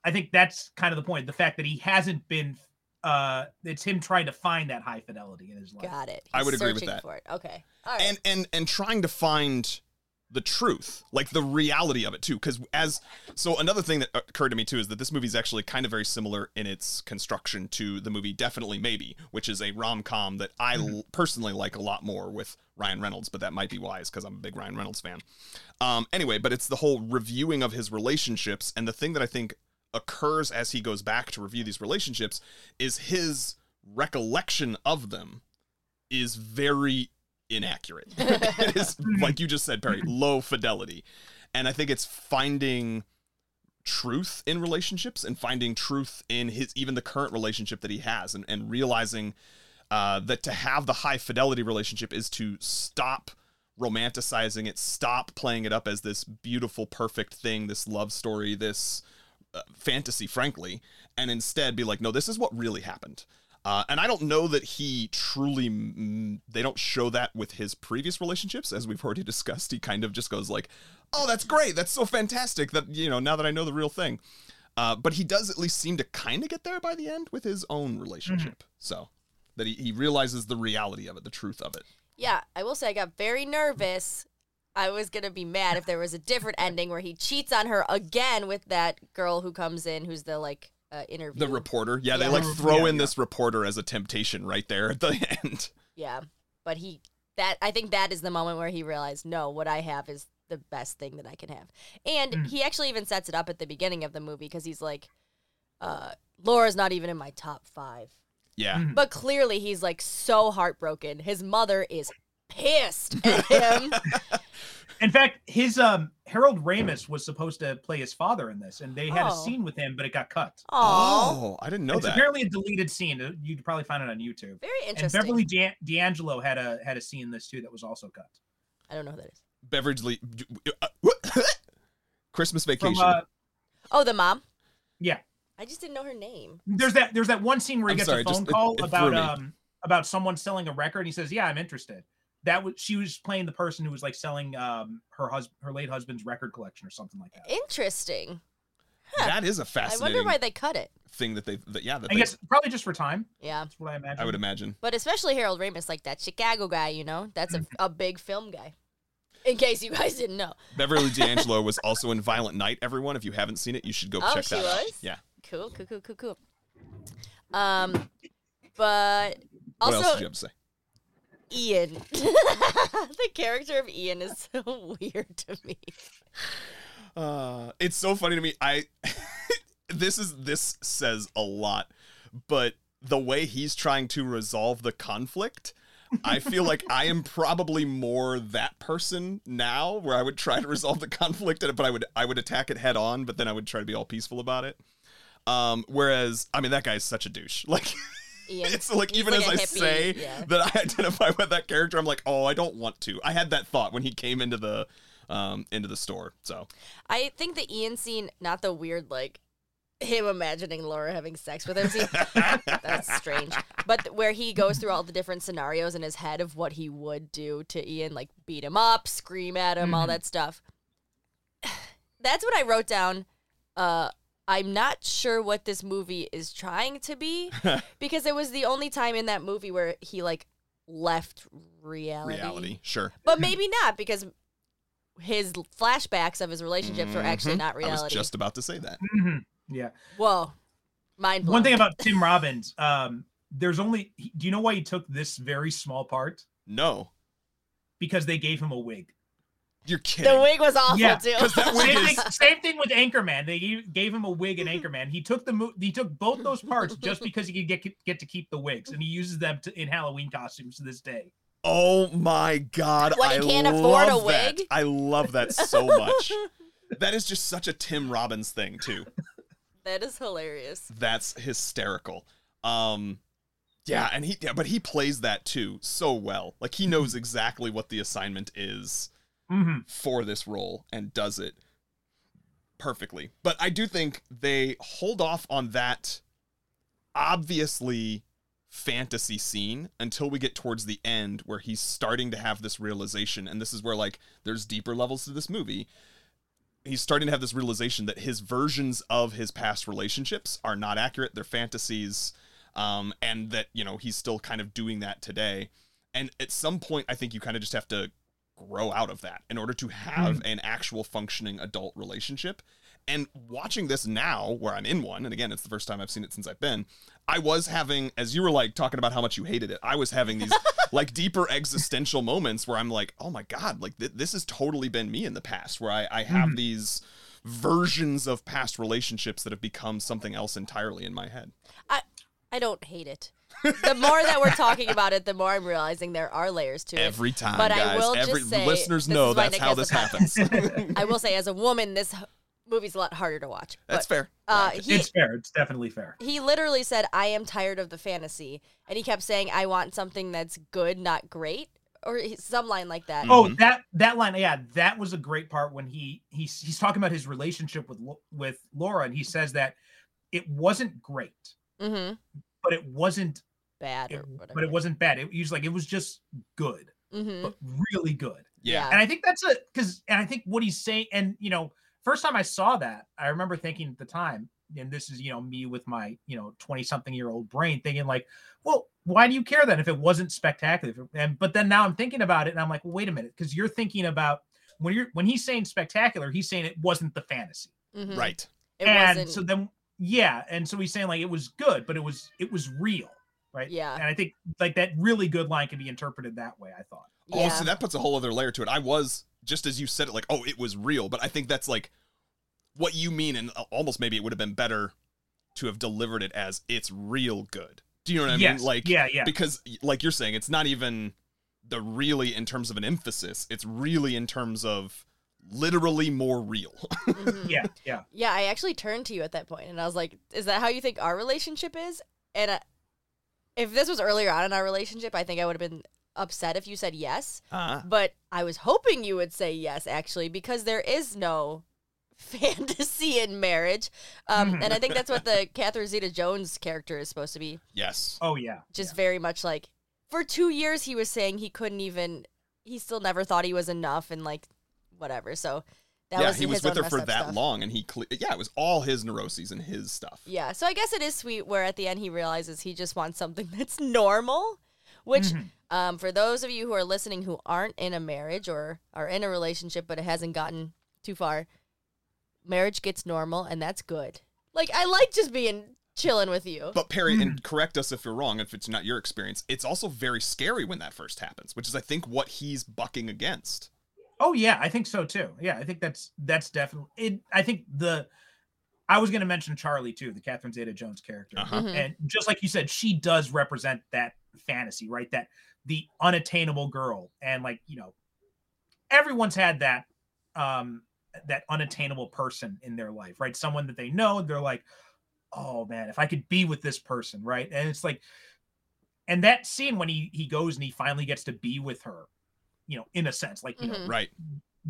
I think that's kind of the point. The fact that he hasn't been. Uh, it's him trying to find that high fidelity in his life. Got it. I would agree with that. For it. Okay. All right. and and and trying to find the truth like the reality of it too because as so another thing that occurred to me too is that this movie is actually kind of very similar in its construction to the movie definitely maybe which is a rom-com that i l- personally like a lot more with ryan reynolds but that might be wise because i'm a big ryan reynolds fan um anyway but it's the whole reviewing of his relationships and the thing that i think occurs as he goes back to review these relationships is his recollection of them is very inaccurate. it is like you just said, Perry, low fidelity. And I think it's finding truth in relationships and finding truth in his even the current relationship that he has and, and realizing uh, that to have the high fidelity relationship is to stop romanticizing it, stop playing it up as this beautiful, perfect thing, this love story, this fantasy, frankly, and instead be like, no, this is what really happened. Uh, and I don't know that he truly, mm, they don't show that with his previous relationships, as we've already discussed. He kind of just goes like, oh, that's great. That's so fantastic that, you know, now that I know the real thing. Uh, but he does at least seem to kind of get there by the end with his own relationship. So that he, he realizes the reality of it, the truth of it. yeah, I will say I got very nervous. I was gonna be mad if there was a different ending where he cheats on her again with that girl who comes in, who's the like uh, interview. The reporter. Yeah, they like throw Yeah, in yeah. this reporter as a temptation right there at the end. Yeah, but he that I think that is the moment where he realized, no, what I have is the best thing that I can have. And Mm. he actually even sets it up at the beginning of the movie because he's like, uh, Laura's not even in my top five. Yeah. Mhm. But clearly he's like so heartbroken. His mother is pissed at him. In fact, his um Harold Ramis was supposed to play his father in this, and they had a Oh. scene with him, but it got cut. Aw. Oh, I didn't know it's that. apparently a deleted scene. Uh, You'd probably find it on YouTube. Very And interesting. Beverly Dan- D'Angelo had a had a scene in this too that was also cut. I don't know who that is. Beverly uh, Christmas vacation. From uh, Oh, the mom? yeah, I just didn't know her name. there's that there's that one scene where he I'm gets sorry, a phone just- call it threw about um about someone selling a record. And he says, "Yeah, I'm interested." That was she was playing the person who was like selling um her husband her late husband's record collection or something like that. Interesting. that is a I fascinating I wonder why they cut it. thing that they that, yeah that I they, guess probably just for time. Yeah. That's what I imagine. I would imagine. But especially Harold Ramis, like that Chicago guy, you know? That's a, Mm-hmm. a big film guy. In case you guys didn't know. Beverly D'Angelo was also in Violent Night. Everyone, if you haven't seen it, you should go Oh, check she that out. Oh, she was? Yeah. Cool, cool, cool, cool, cool. Um, but What else did also you have to say? Ian, the character of Ian is so weird to me. Uh, it's so funny to me. I this is this says a lot, but the way he's trying to resolve the conflict, I feel like I am probably more that person now, where I would try to resolve the conflict, but I would I would attack it head on, but then I would try to be all peaceful about it. Um, whereas I mean that guy's such a douche. Like Ian. it's like He's even like as I hippie, say yeah. that I identify with that character, I'm like, oh, I don't want to. I had that thought when he came into the um into the store. So I think the Ian scene, not the weird like him imagining Laura having sex with him scene. That's strange. But where he goes through all the different scenarios in his head of what he would do to Ian, like beat him up, scream at him, all that stuff. That's what I wrote down. Uh, I'm not sure what this movie is trying to be because it was the only time in that movie where he like left reality. Reality, sure. But maybe not because his flashbacks of his relationships were actually not I reality. was just about to say that. Mhm. Yeah. Whoa. Mind blown. One thing about Tim Robbins, um, there's only. Do you know why he took this very small part? No, Because they gave him a wig. You're kidding. the wig was awful Yeah, too. 'cause that wig Same is- thing, same thing with Anchorman. They gave, gave him a wig in Anchorman. He took the mo- he took both those parts just because he could get get to keep the wigs, and he uses them to, in Halloween costumes to this day. Oh my god! When he I can't afford a love that. wig? I love that so much. that is just such a Tim Robbins thing too. that is hilarious. That's hysterical. Um, yeah, and he yeah, but he plays that too so well. Like he knows exactly what the assignment is hmm for this role and does it perfectly. But I do think they hold off on that obviously fantasy scene until we get towards the end where he's starting to have this realization and this is where like there's deeper levels to this movie. He's starting to have this realization that his versions of his past relationships are not accurate, they're fantasies um and that, you know, he's still kind of doing that today. And at some point I think you kind of just have to grow out of that in order to have mm-hmm. an actual functioning adult relationship. And watching this now, where I'm in one, and again, it's the first time I've seen it since I've been, I was having, as you were like talking about how much you hated it, I was having these like deeper existential moments where I'm like, oh my God, like th- this has totally been me in the past, where I, I have mm-hmm. these versions of past relationships that have become something else entirely in my head. I, I don't hate it. The more that we're talking about it, the more I'm realizing there are layers to it. Every time, But I will every just say, listeners know that's Nick how this happens. I will say, as a woman, this movie's a lot harder to watch. that's but, fair. Uh, he It's fair. It's definitely fair. he literally said, "I am tired of the fantasy," and he kept saying, "I want something that's good, not great," or some line like that. Oh, Mhm. that that line, yeah, that was a great part when he he's he's talking about his relationship with with Laura, and he says that it wasn't great, Mm-hmm. But it wasn't, Bad or it, whatever. but it wasn't bad. It, was like it was just good, Mm-hmm. but really good. yeah. And I think that's a because, and I think what he's saying, and you know, first time I saw that, I remember thinking at the time, and this is you know me with my you know twenty something year old brain thinking like, well, why do you care then if it wasn't spectacular? And but then now I'm thinking about it, and I'm like, well, wait a minute, because you're thinking about when you're when he's saying spectacular, he's saying it wasn't the fantasy, Mhm. Right. It and wasn't. so then yeah, and so he's saying like it was good, but it was it was real, right? Yeah. and I think like that really good line can be interpreted that way. I thought. Oh, so that puts a whole other layer to it. I was just as you said it, like, oh, it was real, but I think that's like what you mean, and uh, almost maybe it would have been better to have delivered it as it's real good. Do you know what I yes, mean? Like, yeah, yeah. because like you're saying, it's not even the really in terms of an emphasis. It's really in terms of literally more real. Mhm. yeah, yeah. Yeah, I actually turned to you at that point, and I was like, "Is that how you think our relationship is?" And uh, if this was earlier on in our relationship, I think I would have been upset if you said yes. Uh, But I was hoping you would say yes, actually, because there is no fantasy in marriage, um, and I think that's what the Catherine Zeta-Jones character is supposed to be. yes. Oh yeah. Just very much like, for two years he was saying he couldn't even, he still never thought he was enough, and like, whatever. So that yeah, was he was with her for that stuff. long, and he, cle yeah, it was all his neuroses and his stuff. Yeah, so I guess it is sweet where at the end he realizes he just wants something that's normal, which Mhm. um, for those of you who are listening who aren't in a marriage or are in a relationship but it hasn't gotten too far, marriage gets normal and that's good. Like I like just being chilling with you. But Perry, and correct us if you're wrong, if it's not your experience, it's also very scary when that first happens, which is I think what he's bucking against. Oh yeah, I think so too. Yeah, I think that's that's definitely it. I think the I was going to mention Charlie too, the Catherine Zeta-Jones character, Uh-huh. Mhm. and just like you said, she does represent that fantasy, right? That the unattainable girl, and like you know, everyone's had that um that unattainable person in their life, right? Someone that they know, they're like, oh man, if I could be with this person, right? And it's like, and that scene when he he goes and he finally gets to be with her, you know, in a sense, like you know, Mhm. Right.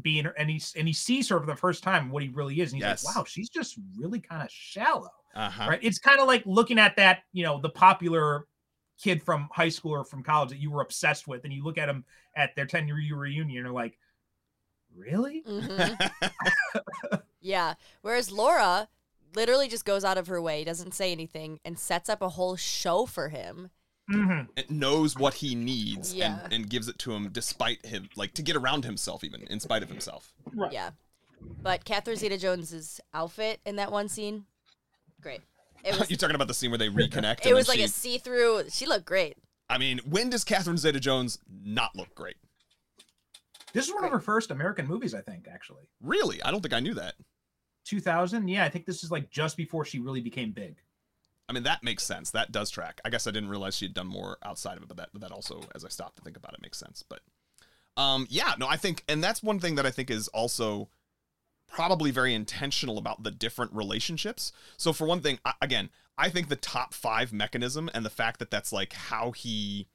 being her and he and he sees her for the first time what he really is and he's Yes. like wow she's just really kind of shallow Uh-huh. right it's kind of like looking at that you know the popular kid from high school or from college that you were obsessed with and you look at him at their 10 year reunion and you're like really Mhm. yeah. Whereas Laura literally just goes out of her way, doesn't say anything, and sets up a whole show for him. Mhm. it knows what he needs Yeah. and, and gives it to him despite him like to get around himself even in spite of himself Yeah. But Catherine Zeta Jones's outfit in that one scene, great. It was you're talking about the scene where they reconnect it and was then like a see-through. She looked great. i mean when does catherine zeta-jones not look great This is one of her first American movies, I think, actually. really i don't think i knew that 2000. Yeah, I think this is like just before she really became big. I mean, that makes sense. That does track. I guess I didn't realize she had done more outside of it, but that, but that also, as I stopped to think about it, makes sense. But, um, yeah, no, I think, and that's one thing that I think is also probably very intentional about the different relationships. So, for one thing, I, again, I think the top five mechanism and the fact that that's like how he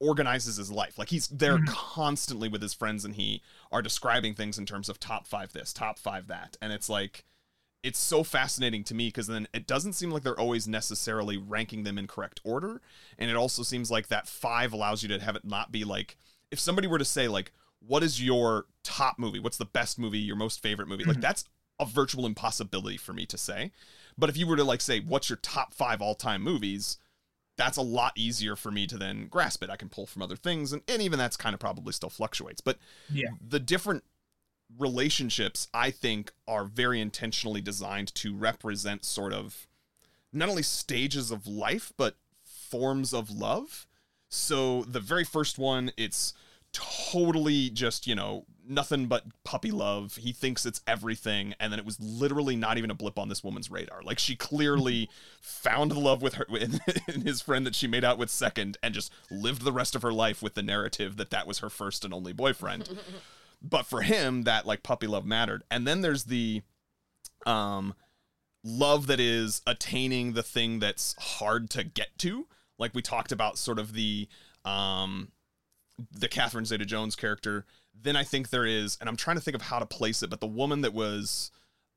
organizes his life. Like he's there Mhm. constantly with his friends and he are describing things in terms of top five this, top five that. And it's like, it's so fascinating to me because then it doesn't seem like they're always necessarily ranking them in correct order. And it also seems like that five allows you to have it not be like, if somebody were to say, like, what is your top movie? What's the best movie, your most favorite movie? Like, Mhm. that's a virtual impossibility for me to say. But if you were to, like, say, what's your top five all time movies? That's a lot easier for me to then grasp it. I can pull from other things, and, and even that's kind of probably still fluctuates. But Yeah. the different relationships I think are very intentionally designed to represent sort of not only stages of life but forms of love. So the very first one it's totally just, you know, nothing but puppy love. He thinks it's everything and then it was literally not even a blip on this woman's radar. Like she clearly found the love with her in, in his friend that she made out with second and just lived the rest of her life with the narrative that that was her first and only boyfriend but for him that like puppy love mattered. And then there's the um love that is attaining the thing that's hard to get to. Like we talked about sort of the um the Catherine Zeta Jones character. Then I think there is and I'm trying to think of how to place it but the woman that was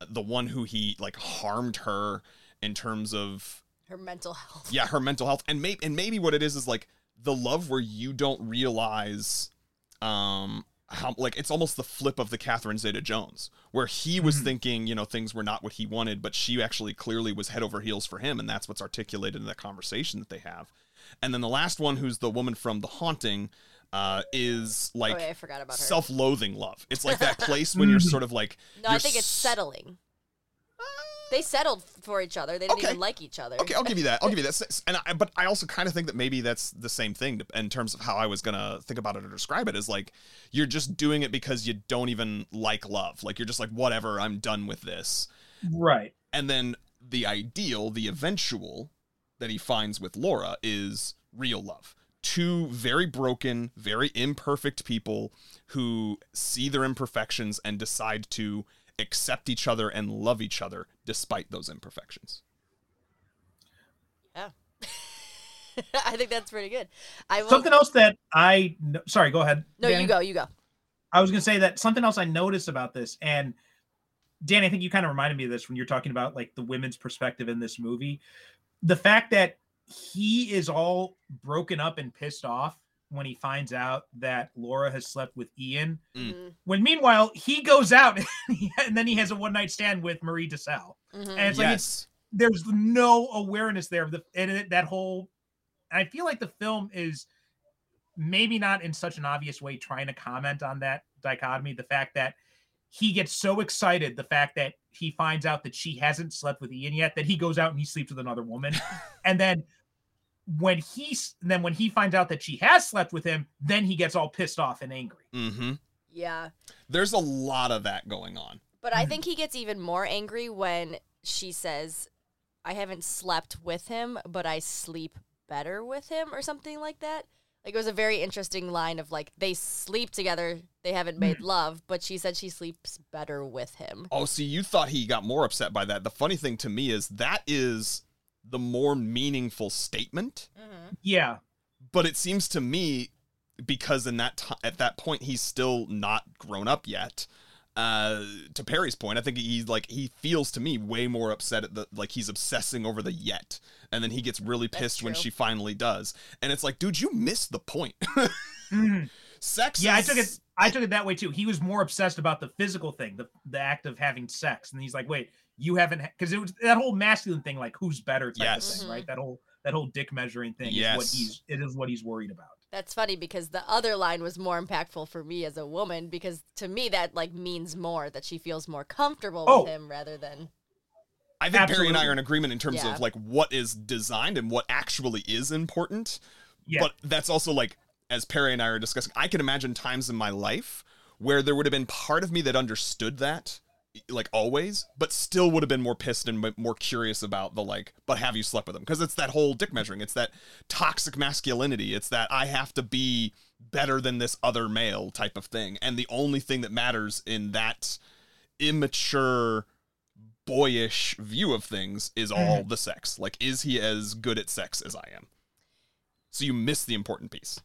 the one who he like harmed her in terms of Her mental health. yeah her mental health. And maybe and maybe what it is is like the love where you don't realize um how like it's almost the flip of the Catherine Zeta Jones where he was Mhm. thinking you know things were not what he wanted but she actually clearly was head over heels for him and that's what's articulated in that conversation that they have and then the last one who's the woman from the haunting uh is like oh, yeah, I forgot about her. self-loathing love it's like that place when you're Mhm. sort of like no, I think it's s- settling. They settled for each other. They didn't Okay. even like each other. Okay, I'll give you that. I'll give you that. And I, but I also kind of think that maybe that's the same thing in terms of how I was gonna think about it or describe it. Is like you're just doing it because you don't even like love. Like you're just like whatever. I'm done with this. Right. And then the ideal, the eventual that he finds with Laura is real love. Two very broken, very imperfect people who see their imperfections and decide to accept each other and love each other despite those imperfections. Yeah. I think that's pretty good. I will. Something else that I sorry, go ahead. no, Danny. you go. You go. I was gonna say that something else I noticed about this, and Dan, I think you kind of reminded me of this when you're talking about like the women's perspective in this movie. The fact that he is all broken up and pissed off when he finds out that Laura has slept with Ian. Mm. Mhm, When meanwhile he goes out and then he has a one night stand with Marie DeSalle. mhm. And it's like it's, there's no awareness there of the and it, that whole. I feel like the film is maybe not in such an obvious way trying to comment on that dichotomy. The fact that he gets so excited, the fact that he finds out that she hasn't slept with Ian yet, that he goes out and he sleeps with another woman, and then when he's then when he finds out that she has slept with him, then he gets all pissed off and angry. Mm-hmm. Yeah, There's a lot of that going on. but I think he gets even more angry when she says, "I haven't slept with him, but I sleep better with him," or something like that. Like it was a very interesting line of like they sleep together, they haven't made love, but she said she sleeps better with him. Oh, see, you thought he got more upset by that. The funny thing to me is that is the more meaningful statement, Yeah, but it seems to me because in that ti at that point he's still not grown up yet. Uh, to Perry's point, I think he's like he feels to me way more upset at the like he's obsessing over the yet, and then he gets really pissed when she finally does, and it's like, dude, you missed the point. Mhm. Sex. yeah. I took it. I took it that way too. He was more obsessed about the physical thing, the the act of having sex, and he's like, "Wait, you haven't?" Because it was that whole masculine thing, like who's better type Yes. of thing, right? Mm-hmm. That whole that whole dick measuring thing is what he's it is what he's worried about. That's funny because the other line was more impactful for me as a woman because to me that like means more that she feels more comfortable Oh. with him rather than I think Perry and I are in agreement in terms Yeah. of like what is designed and what actually is important. Yeah. But that's also like, as Perry and I are discussing, I can imagine times in my life where there would have been part of me that understood that, like always, but still would have been more pissed and more curious about the like, but have you slept with him? Because it's that whole dick measuring. It's that toxic masculinity. It's that I have to be better than this other male type of thing. And the only thing that matters in that immature boyish view of things is mm-hmm. all the sex. Like, is he as good at sex as I am? So you miss the important piece.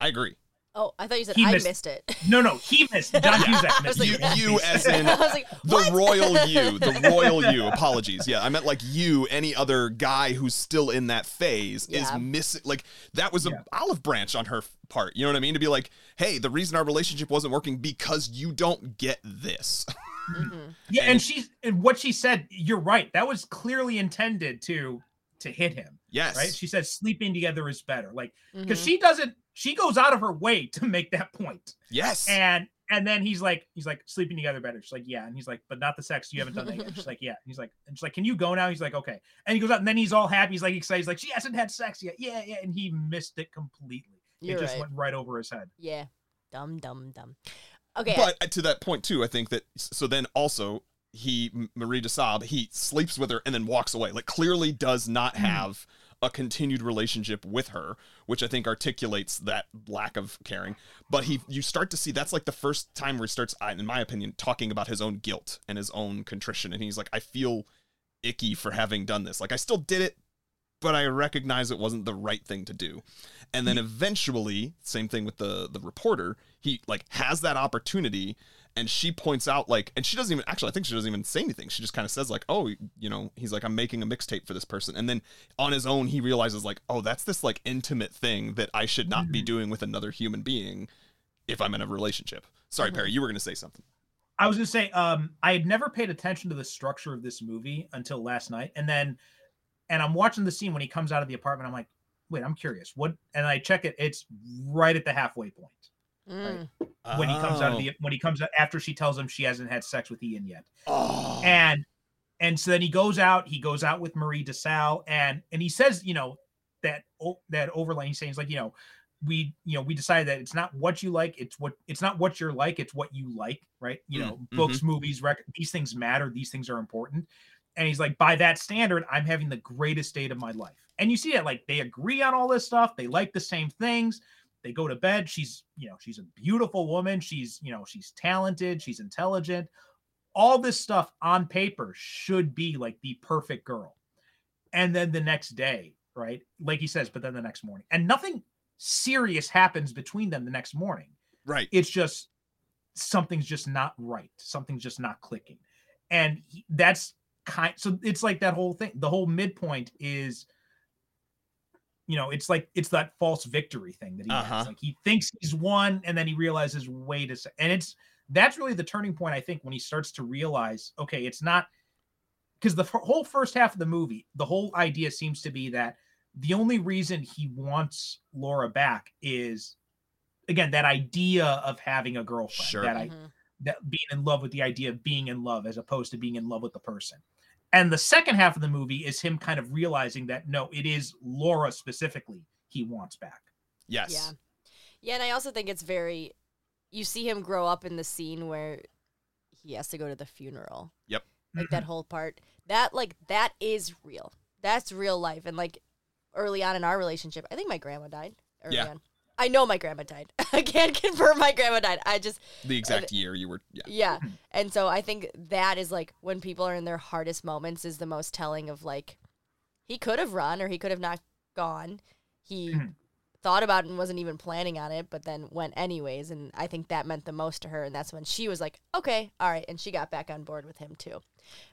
I agree. Oh, I thought you said He I missed- missed, it. No, no, he missed. John Cusack I missed. was You, like- you as in I was like, the royal you, the royal you. Apologies. Yeah, I meant like you. Any other guy who's still in that phase Yeah. is missing. Like that was an Yeah. olive branch on her part. You know what I mean? To be like, hey, the reason our relationship wasn't working because you don't get this. Mhm. Yeah, And- and she's and what she said, you're right. That was clearly intended to to hit him, yes. right? She says sleeping together is better. Like because Mhm. she doesn't she goes out of her way to make that point. yes. And and then he's like he's like sleeping together better. She's like, yeah. And he's like, but not the sex. You haven't done that yet. She's like, yeah. And he's like, and she's like, can you go now? He's like, okay. And he goes out and then he's all happy. He's like excited. He's like, she hasn't had sex yet. Yeah, yeah. And he missed it completely. You're it just right. went right over his head. Yeah. Dumb, dumb, dumb. Okay. But uh, to that point too, I think that so then also he Marie de Desab he sleeps with her and then walks away. Like clearly does not Hmm. have a continued relationship with her, which I think articulates that lack of caring. But he you start to see that's like the first time where he starts, in my opinion, talking about his own guilt and his own contrition. And he's like, I feel icky for having done this. Like I still did it, but I recognize it wasn't the right thing to do. And then hmm. eventually, same thing with the the reporter, he like has that opportunity and she points out like and she doesn't even actually I think she doesn't even say anything. She just kind of says like, "Oh, you know, he's like I'm making a mixtape for this person." And then on his own he realizes like, "Oh, that's this like intimate thing that I should not be doing with another human being if I'm in a relationship." Sorry, Perry, you were going to say something. I was gonna say, um, I had never paid attention to the structure of this movie until last night, and then, and I'm watching the scene when he comes out of the apartment. I'm like, wait, I'm curious, what? And I check it; it's right at the halfway point Mm. when he comes out of Oh. the when he comes out after she tells him she hasn't had sex with Ian yet, Oh. and and so then he goes out. He goes out with Marie DeSalle, and and he says, you know, that that overline. He's saying, he's like, you know, we you know we decided that it's not what you like it's what it's not what you're like it's what you like right you know Mm, books movies rec- these things matter these things are important and he's like by that standard i'm having the greatest date of my life and you see that like they agree on all this stuff they like the same things they go to bed she's you know she's a beautiful woman she's you know she's talented she's intelligent. All this stuff on paper should be like the perfect girl. And then the next day right like he says but then the next morning. And nothing serious happens between them the next morning. Right. it's just something's just not right. Something's just not clicking. And he, that's kind so it's like that whole thing. The whole midpoint is you know it's like it's that false victory thing that he Uh-huh. has like he thinks he's won and then he realizes wait a second and it's that's really the turning point i think when he starts to realize okay it's not because the f- whole first half of the movie the whole idea seems to be that the only reason he wants laura back is again that idea of having a girlfriend Sure. that i Mhm. that being in love with the idea of being in love as opposed to being in love with the person and the second half of the movie is him kind of realizing that no it is laura specifically he wants back Yes. Yeah. Yeah, and I also think it's very you see him grow up in the scene where he has to go to the funeral. Yep. Like that mm-hmm. whole part. That like that is real. That's real life. And like early on in our relationship, I think my grandma died. Early Yeah. on. I know my grandma died. I can't confirm my grandma died. I just The exact year you were. Yeah. yeah. And so I think that is like when people are in their hardest moments is the most telling of like he could have run or he could have not gone. He Mhm. thought about it and wasn't even planning on it, but then went anyways. And I think that meant the most to her. And that's when she was like, okay, all right. And she got back on board with him too.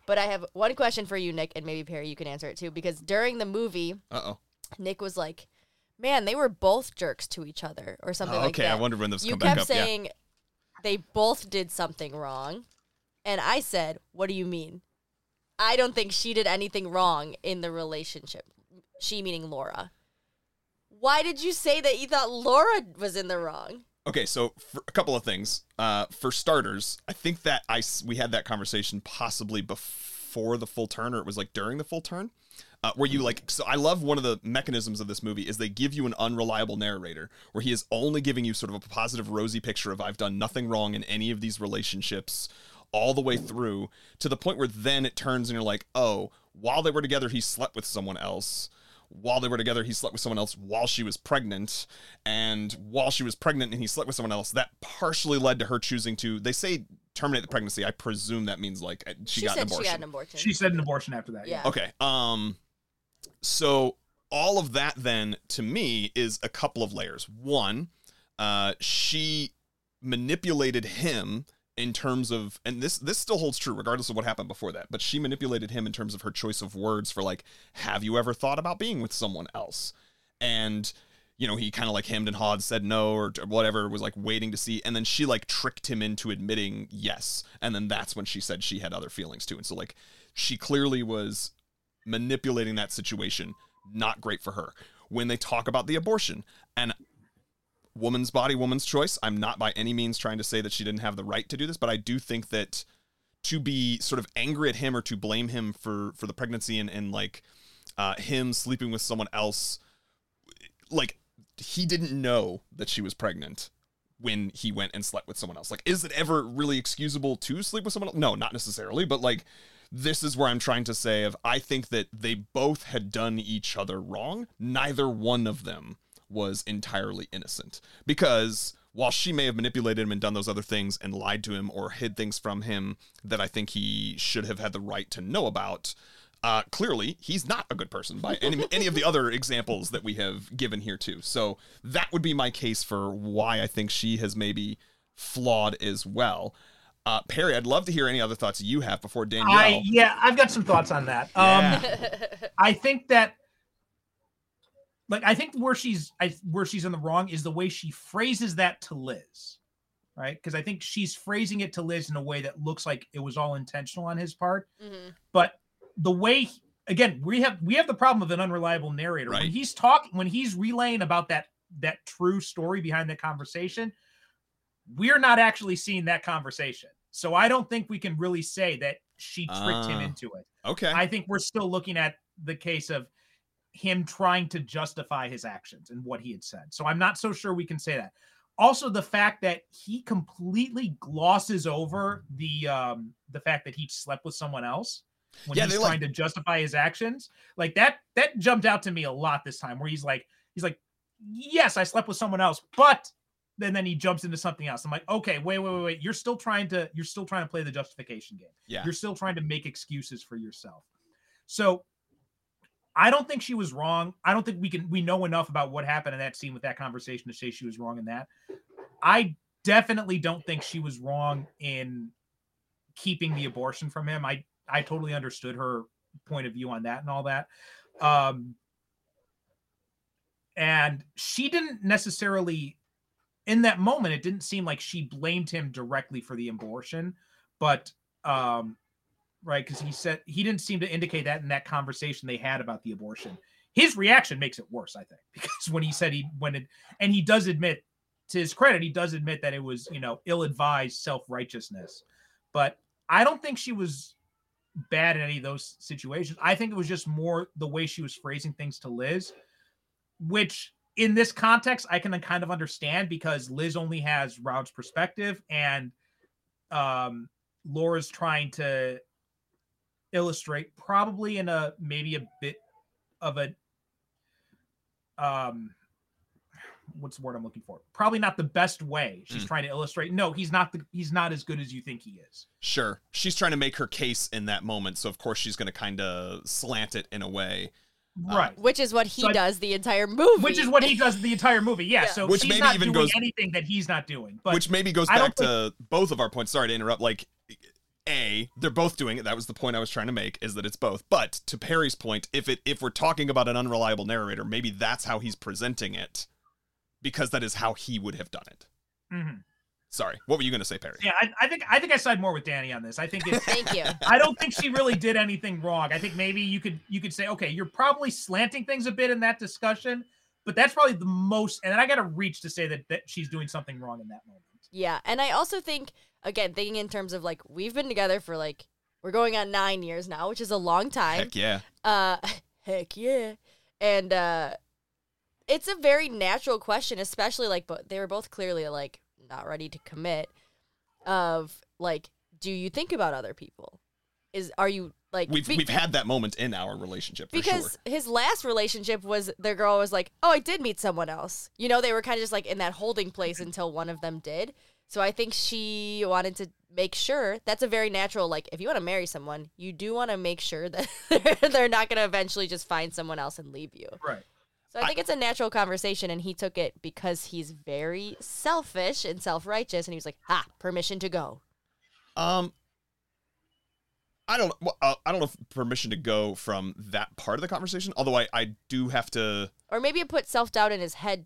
But I have one question for you, Nick, and maybe Perry, you can answer it too. Because during the movie, Uh oh. Nick was like, man, they were both jerks to each other or something like okay. that Okay, I wonder when this you come back kept up. Yeah. saying they both did something wrong and i said what do you mean i don't think she did anything wrong in the relationship she meaning Laura. Why did you say that you thought Laura was in the wrong? Okay, so for a couple of things. Uh, for starters, I think that I we had that conversation possibly before the full turn, or it was like during the full turn, uh, where you like. So I love one of the mechanisms of this movie is they give you an unreliable narrator, where he is only giving you sort of a positive, rosy picture of I've done nothing wrong in any of these relationships, all the way through to the point where then it turns and you're like, oh, while they were together, he slept with someone else while they were together, he slept with someone else while she was pregnant. And while she was pregnant and he slept with someone else, that partially led to her choosing to, they say terminate the pregnancy. I presume that means like uh, she, She, got an said abortion. she had an abortion. She said an abortion after that. Yeah. Okay. Um so all of that then to me is a couple of layers. One, uh she manipulated him in terms of and this this still holds true regardless of what happened before that, but she manipulated him in terms of her choice of words for like have you ever thought about being with someone else? And you know, he kind of like hemmed and hawed, said no or whatever, was like waiting to see. And then she like tricked him into admitting yes. And then that's when she said she had other feelings too. And so, like, she clearly was manipulating that situation. Not great for her. When they talk about the abortion and woman's body, woman's choice, I'm not by any means trying to say that she didn't have the right to do this, but I do think that to be sort of angry at him or to blame him for for the pregnancy and, and like uh, him sleeping with someone else like he didn't know that she was pregnant when he went and slept with someone else. Like, is it ever really excusable to sleep with someone else? No, not necessarily, but like this is where I'm trying to say of I think that they both had done each other wrong. Neither one of them was entirely innocent. Because while she may have manipulated him and done those other things and lied to him or hid things from him that I think he should have had the right to know about, uh, clearly he's not a good person by any any of the other examples that we have given here too. So that would be my case for why I think she has maybe flawed as well. Uh, Perry, I'd love to hear any other thoughts you have before Danielle. I yeah, I've got some thoughts on that. Um, I think that like I think where she's I where she's in the wrong is the way she phrases that to Liz. Right? Because I think she's phrasing it to Liz in a way that looks like it was all intentional on his part. Mhm. But the way again, we have we have the problem of an unreliable narrator. right. When he's talking when he's relaying about that that true story behind the conversation, we're not actually seeing that conversation. So I don't think we can really say that she tricked him Ah. into it. okay. I think we're still looking at the case of him trying to justify his actions and what he had said. So I'm not so sure we can say that. Also, the fact that he completely glosses over the um the fact that he slept with someone else when Yeah, he's trying like- to justify his actions, like that that jumped out to me a lot this time. Where he's like, he's like, yes, I slept with someone else, but then then he jumps into something else. I'm like, okay, wait, wait, wait, wait. You're still trying to you're still trying to play the justification game. yeah. You're still trying to make excuses for yourself. So I don't think she was wrong. I don't think we can we know enough about what happened in that scene with that conversation to say she was wrong in that. I definitely don't think she was wrong in keeping the abortion from him. I I totally understood her point of view on that and all that. Um and she didn't necessarily in that moment it didn't seem like she blamed him directly for the abortion but um right? Because he said he didn't seem to indicate that in that conversation they had about the abortion. His reaction makes it worse i think because when he said he when it and he does admit to his credit he does admit that it was you know ill-advised self-righteousness. But i don't think she was bad in any of those situations. I think it was just more the way she was phrasing things to liz which in this context I can kind of understand because Liz only has Rob's perspective and um Laura's trying to illustrate probably in a maybe a bit of a um what's the word I'm looking for? Probably not the best way. She's Mm. trying to illustrate no, he's not the he's not as good as you think he is. Sure. She's trying to make her case in that moment, so of course she's going to kind of slant it in a way. Uh, Right. Which is what he So I- does the entire movie. Which is what he does the entire movie. Yeah. Yeah. So Which she's maybe not even doing goes- anything that he's not doing. But Which maybe goes I don't back to both of our points. Sorry to interrupt. Like, A, they're both doing it. That was the point I was trying to make, is that it's both. But to Perry's point, if it if we're talking about an unreliable narrator, maybe that's how he's presenting it. Because that is how he would have done it. Mhm. Sorry, what were you gonna say, Perry? Yeah, I, I think I think I side more with Danny on this. I think it's Thank you. I don't think she really did anything wrong. I think maybe you could you could say, okay, you're probably slanting things a bit in that discussion, but that's probably the most. And then I got to reach to say that that she's doing something wrong in that moment. Yeah, and I also think again, thinking in terms of like we've been together for like we're going on nine years now, which is a long time. Heck yeah. Uh, heck yeah, and uh, it's a very natural question, especially like, but they were both clearly like not ready to commit. Of like, do you think about other people? Is are you like We've be- we've had that moment in our relationship for because sure. his last relationship was the girl was like, "Oh, I did meet someone else." You know, they were kind of just like in that holding place until one of them did. So I think she wanted to make sure that's a very natural like if you want to marry someone, you do want to make sure that they're not going to eventually just find someone else and leave you. Right. So I think it's a natural conversation and he took it because he's very selfish and self-righteous and he was like, "Ha, permission to go." Um, I don't. Well, uh, I don't know if permission to go from that part of the conversation. Although I, I do have to. Or maybe it put self-doubt in his head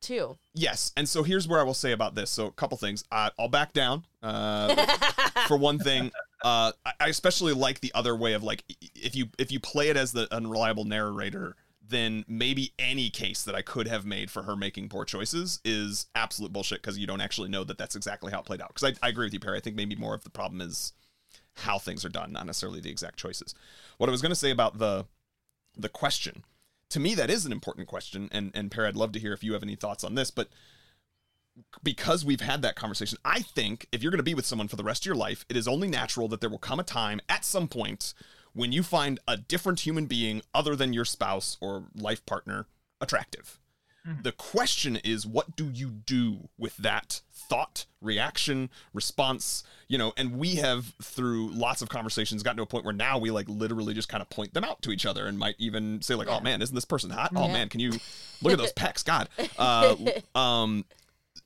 too. Yes, and so here's where I will say about this. So a couple things. Uh, I'll back down. Uh, for one thing, uh, I- I especially like the other way of like if you if you play it as the unreliable narrator, then maybe any case that I could have made for her making poor choices is absolute bullshit because you don't actually know that that's exactly how it played out. Because I, I agree with you, Perry. I think maybe more of the problem is how things are done, not necessarily the exact choices. What I was going to say about the the question, to me, that is an important question, and and Perry, I'd love to hear if you have any thoughts on this, but because we've had that conversation, I think if you're going to be with someone for the rest of your life, it is only natural that there will come a time at some point when you find a different human being other than your spouse or life partner attractive. The question is, what do you do with that thought, reaction, response? You know, and we have, through lots of conversations, gotten to a point where now we like literally just kind of point them out to each other and might even say, like, oh man, isn't this person hot? Oh man, can you look at those pecs? God. Uh, um,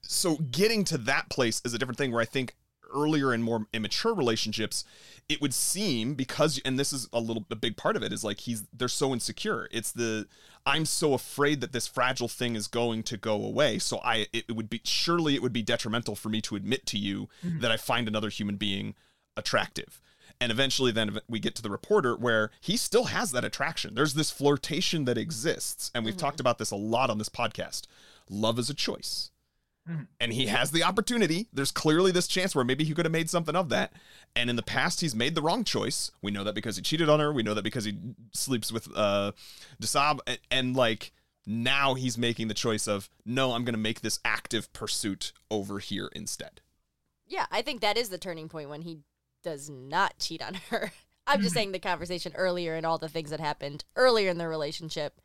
so getting to that place is a different thing where I think earlier and more immature relationships, it would seem because and this is a little a big part of it is like he's they're so insecure. It's the I'm so afraid that this fragile thing is going to go away. So I it, it would be surely it would be detrimental for me to admit to you mm-hmm. that I find another human being attractive. And eventually, then we get to the reporter where he still has that attraction. There's this flirtation that exists. And we've mm-hmm. talked about this a lot on this podcast. Love is a choice and he has the opportunity. There's clearly this chance where maybe he could have made something of that. And in the past, he's made the wrong choice. We know that because he cheated on her. We know that because he sleeps with uh, Desab. And, and like now he's making the choice of no, I'm going to make this active pursuit over here instead. Yeah, I think that is the turning point when he does not cheat on her. I'm just saying the conversation earlier and all the things that happened earlier in the relationship.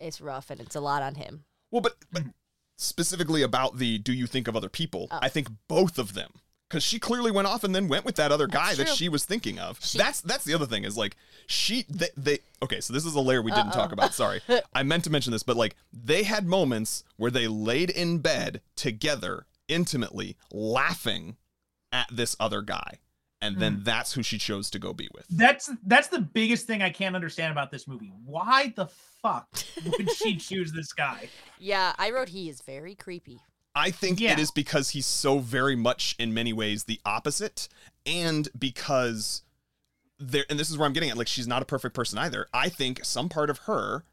It's rough and it's a lot on him. Well, but, but specifically about the do you think of other people? Oh. I think both of them. Because she clearly went off and then went with that other guy That's that she was thinking of. She- that's that's the other thing is like she they, they okay so this is a layer we didn't Uh-oh. talk about. Sorry, I meant to mention this, but like they had moments where they laid in bed together intimately, laughing at this other guy, and then Hmm. that's who she chose to go be with. That's that's the biggest thing I can't understand about this movie. Why the fuck would she choose this guy? Yeah, I wrote he is very creepy. I think Yeah. it is because he's so very much in many ways the opposite and because there and this is where I'm getting at like she's not a perfect person either. I think some part of her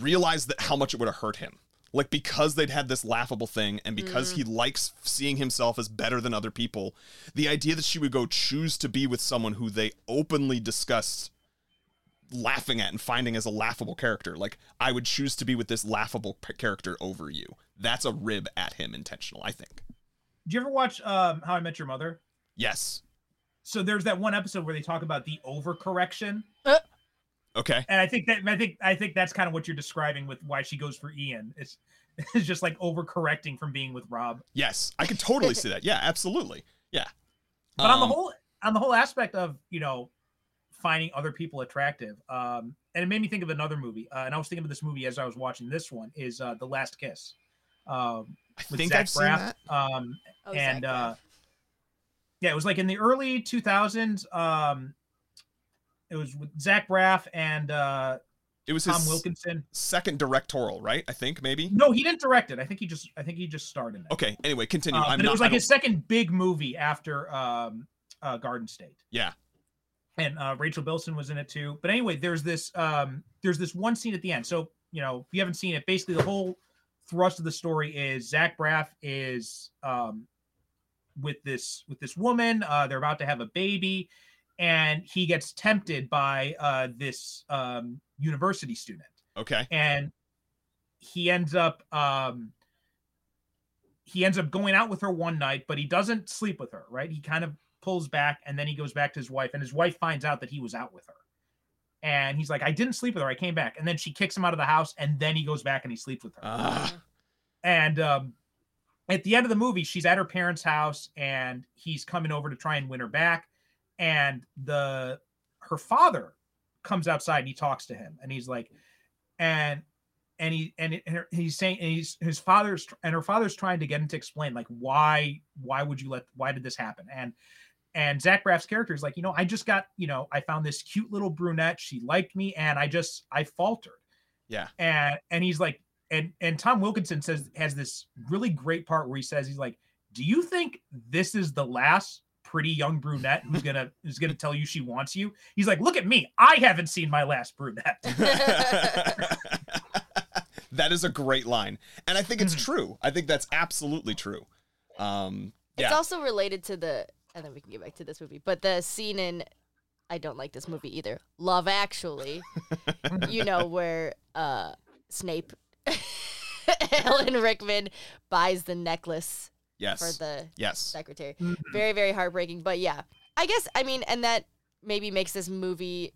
realized that how much it would have hurt him. Like because they'd had this laughable thing and because he likes seeing himself as better than other people, the idea that she would go choose to be with someone who they openly discussed laughing at and finding as a laughable character. Like I would choose to be with this laughable p- character over you. That's a rib at him intentional, I think. Did you ever watch um, How I Met Your Mother? Yes. So there's that one episode where they talk about the overcorrection, Okay. and I think that I think I think that's kind of what you're describing with why she goes for Ian. It's it's just like overcorrecting from being with Rob. Yes. I can totally see that. Yeah, absolutely. Yeah. But on the Um, whole on the whole aspect of you know finding other people attractive, um, and it made me think of another movie. Uh, and I was thinking of this movie as I was watching this one is uh, The Last Kiss. Um, I with think Zach I've seen Braff. that. Um, Oh, and Zach uh Braff. yeah it was like in the early 2000s um it was with zach braff and uh It was Tom his Wilkinson. second directorial, right? I think maybe. No, he didn't direct it. I think he just I think he just starred in it. Okay. Anyway, continue. Uh, I'm but not. it was like his second big movie after um, uh, Garden State. yeah. and uh, Rachel Bilson was in it too. But anyway, there's this um, there's this one scene at the end. So you know, if you haven't seen it, basically the whole thrust of the story is Zach Braff is um, with this with this woman. Uh, they're about to have a baby, and he gets tempted by uh, this um, university student, Okay. and he ends up um, he ends up going out with her one night, but he doesn't sleep with her. Right? He kind of pulls back, and then he goes back to his wife, and his wife finds out that he was out with her. And he's like, I didn't sleep with her. I came back. And then she kicks him out of the house, and then he goes back and he sleeps with her. Ah. And um, at the end of the movie, she's at her parents' house, and he's coming over to try and win her back. And the her father comes outside and he talks to him, and he's like, and and he and, it- and he's saying and he's his father's and her father's trying to get him to explain like why why would you let why did this happen? And and Zach Braff's character is like you know I just got you know I found this cute little brunette. She liked me and I just I faltered. Yeah. and and he's like and and Tom Wilkinson says has this really great part where he says he's like do you think this is the last pretty young brunette who's gonna who's gonna tell you she wants you he's like look at me I haven't seen my last brunette that is a great line, and I think it's Mhm. true. I think that's absolutely true. Um, It's also related to the, and then we can get back to this movie, but the scene in, I don't like this movie either. Love Actually, you know where uh Snape, Alan Rickman buys the necklace yes. for the yes. secretary. Mhm. Very very heartbreaking, but yeah, I guess I mean, and that maybe makes this movie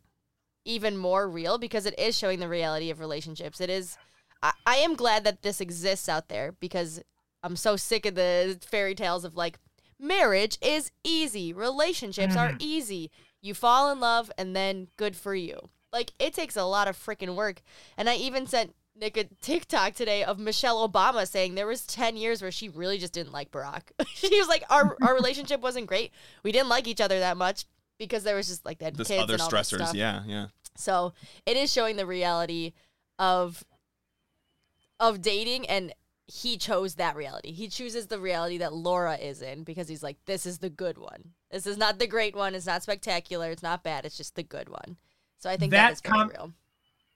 even more real because it is showing the reality of relationships. It is. I, I am glad that this exists out there because I'm so sick of the fairy tales of like marriage is easy, relationships are Mhm. easy. You fall in love and then good for you. Like it takes a lot of freaking work. And I even sent Nick a TikTok today of Michelle Obama saying there was 10 years where she really just didn't like Barack. she was like our our relationship wasn't great. We didn't like each other that much because there was just like that This kids other and all that stressors. stuff. Yeah. Yeah. So it is showing the reality of of dating and he chose that reality. He chooses the reality that Laura is in because he's like, this is the good one. This is not the great one. It's not spectacular. It's not bad. It's just the good one. So I think that That is very com- real.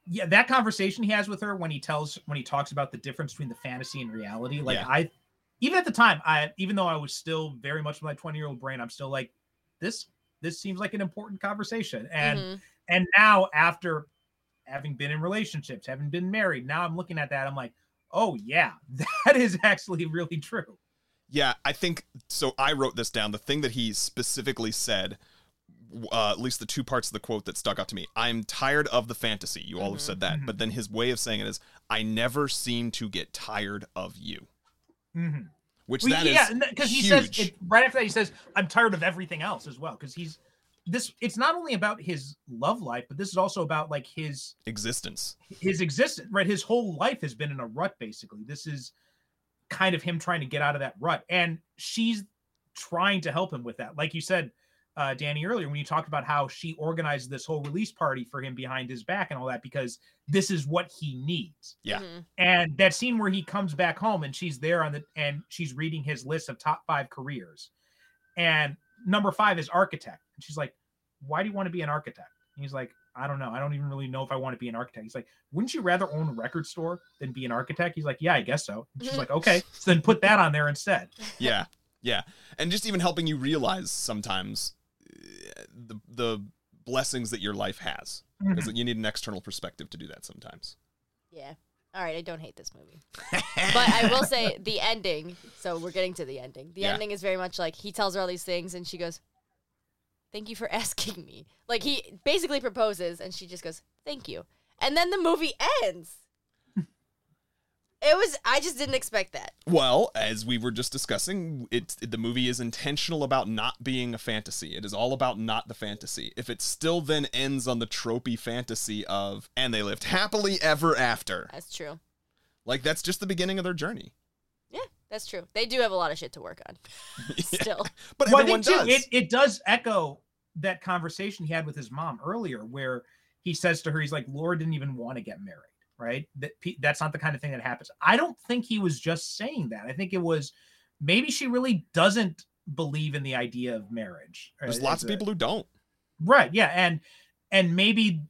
Yeah that conversation he has with her when he tells when he talks about the difference between the fantasy and reality like Yeah. i even at the time i even though i was still very much my 20 year old brain i'm still like this this seems like an important conversation and Mhm. and now after having been in relationships having been married now i'm looking at that i'm like oh yeah that is actually really true Yeah, I think so. I wrote this down. The thing that he specifically said, uh, at least the two parts of the quote that stuck out to me. I'm tired of the fantasy. You all have Mhm. said that, but then his way of saying it is, I never seem to get tired of you. Mhm. Which Well, that is yeah because he says it, right after that he says i'm tired of everything else as well because he's this it's not only about his love life but this is also about like his existence. his existence right his whole life has been in a rut basically this is kind of him trying to get out of that rut and she's trying to help him with that like you said uh, danny earlier when you talked about how she organized this whole release party for him behind his back and all that because this is what he needs. Yeah. Mhm. and that scene where he comes back home and she's there on the and she's reading his list of top five careers. And number five is architect. And she's like why do you want to be an architect? And he's like i don't know. I don't even really know if i want to be an architect. He's like wouldn't you rather own a record store than be an architect? He's like yeah i guess so. And she's like okay so then put that on there instead. Yeah, yeah, and just even helping you realize sometimes the the blessings that your life has, mm-hmm. because you need an external perspective to do that sometimes. Yeah. All right, I don't hate this movie. but I will say the ending. So we're getting to the ending. The Yeah. ending is very much like he tells her all these things, and she goes, "Thank you for asking me." Like he basically proposes, and she just goes, "Thank you," and then the movie ends. It was. I just didn't expect that. Well, as we were just discussing, it the movie is intentional about not being a fantasy. It is all about not the fantasy. If it still then ends on the tropey fantasy of and they lived happily ever after, That's true. like that's just the beginning of their journey. Yeah, that's true. They do have a lot of shit to work on. Still. but well, I everyone think too, it, it does echo that conversation he had with his mom earlier, where he says to her, he's like, Laura didn't even want to get married, right? That that's not the kind of thing that happens. I don't think he was just saying that. I think it was maybe she really doesn't believe in the idea of marriage. Uh, There's as lots of a- people who don't. right yeah and and maybe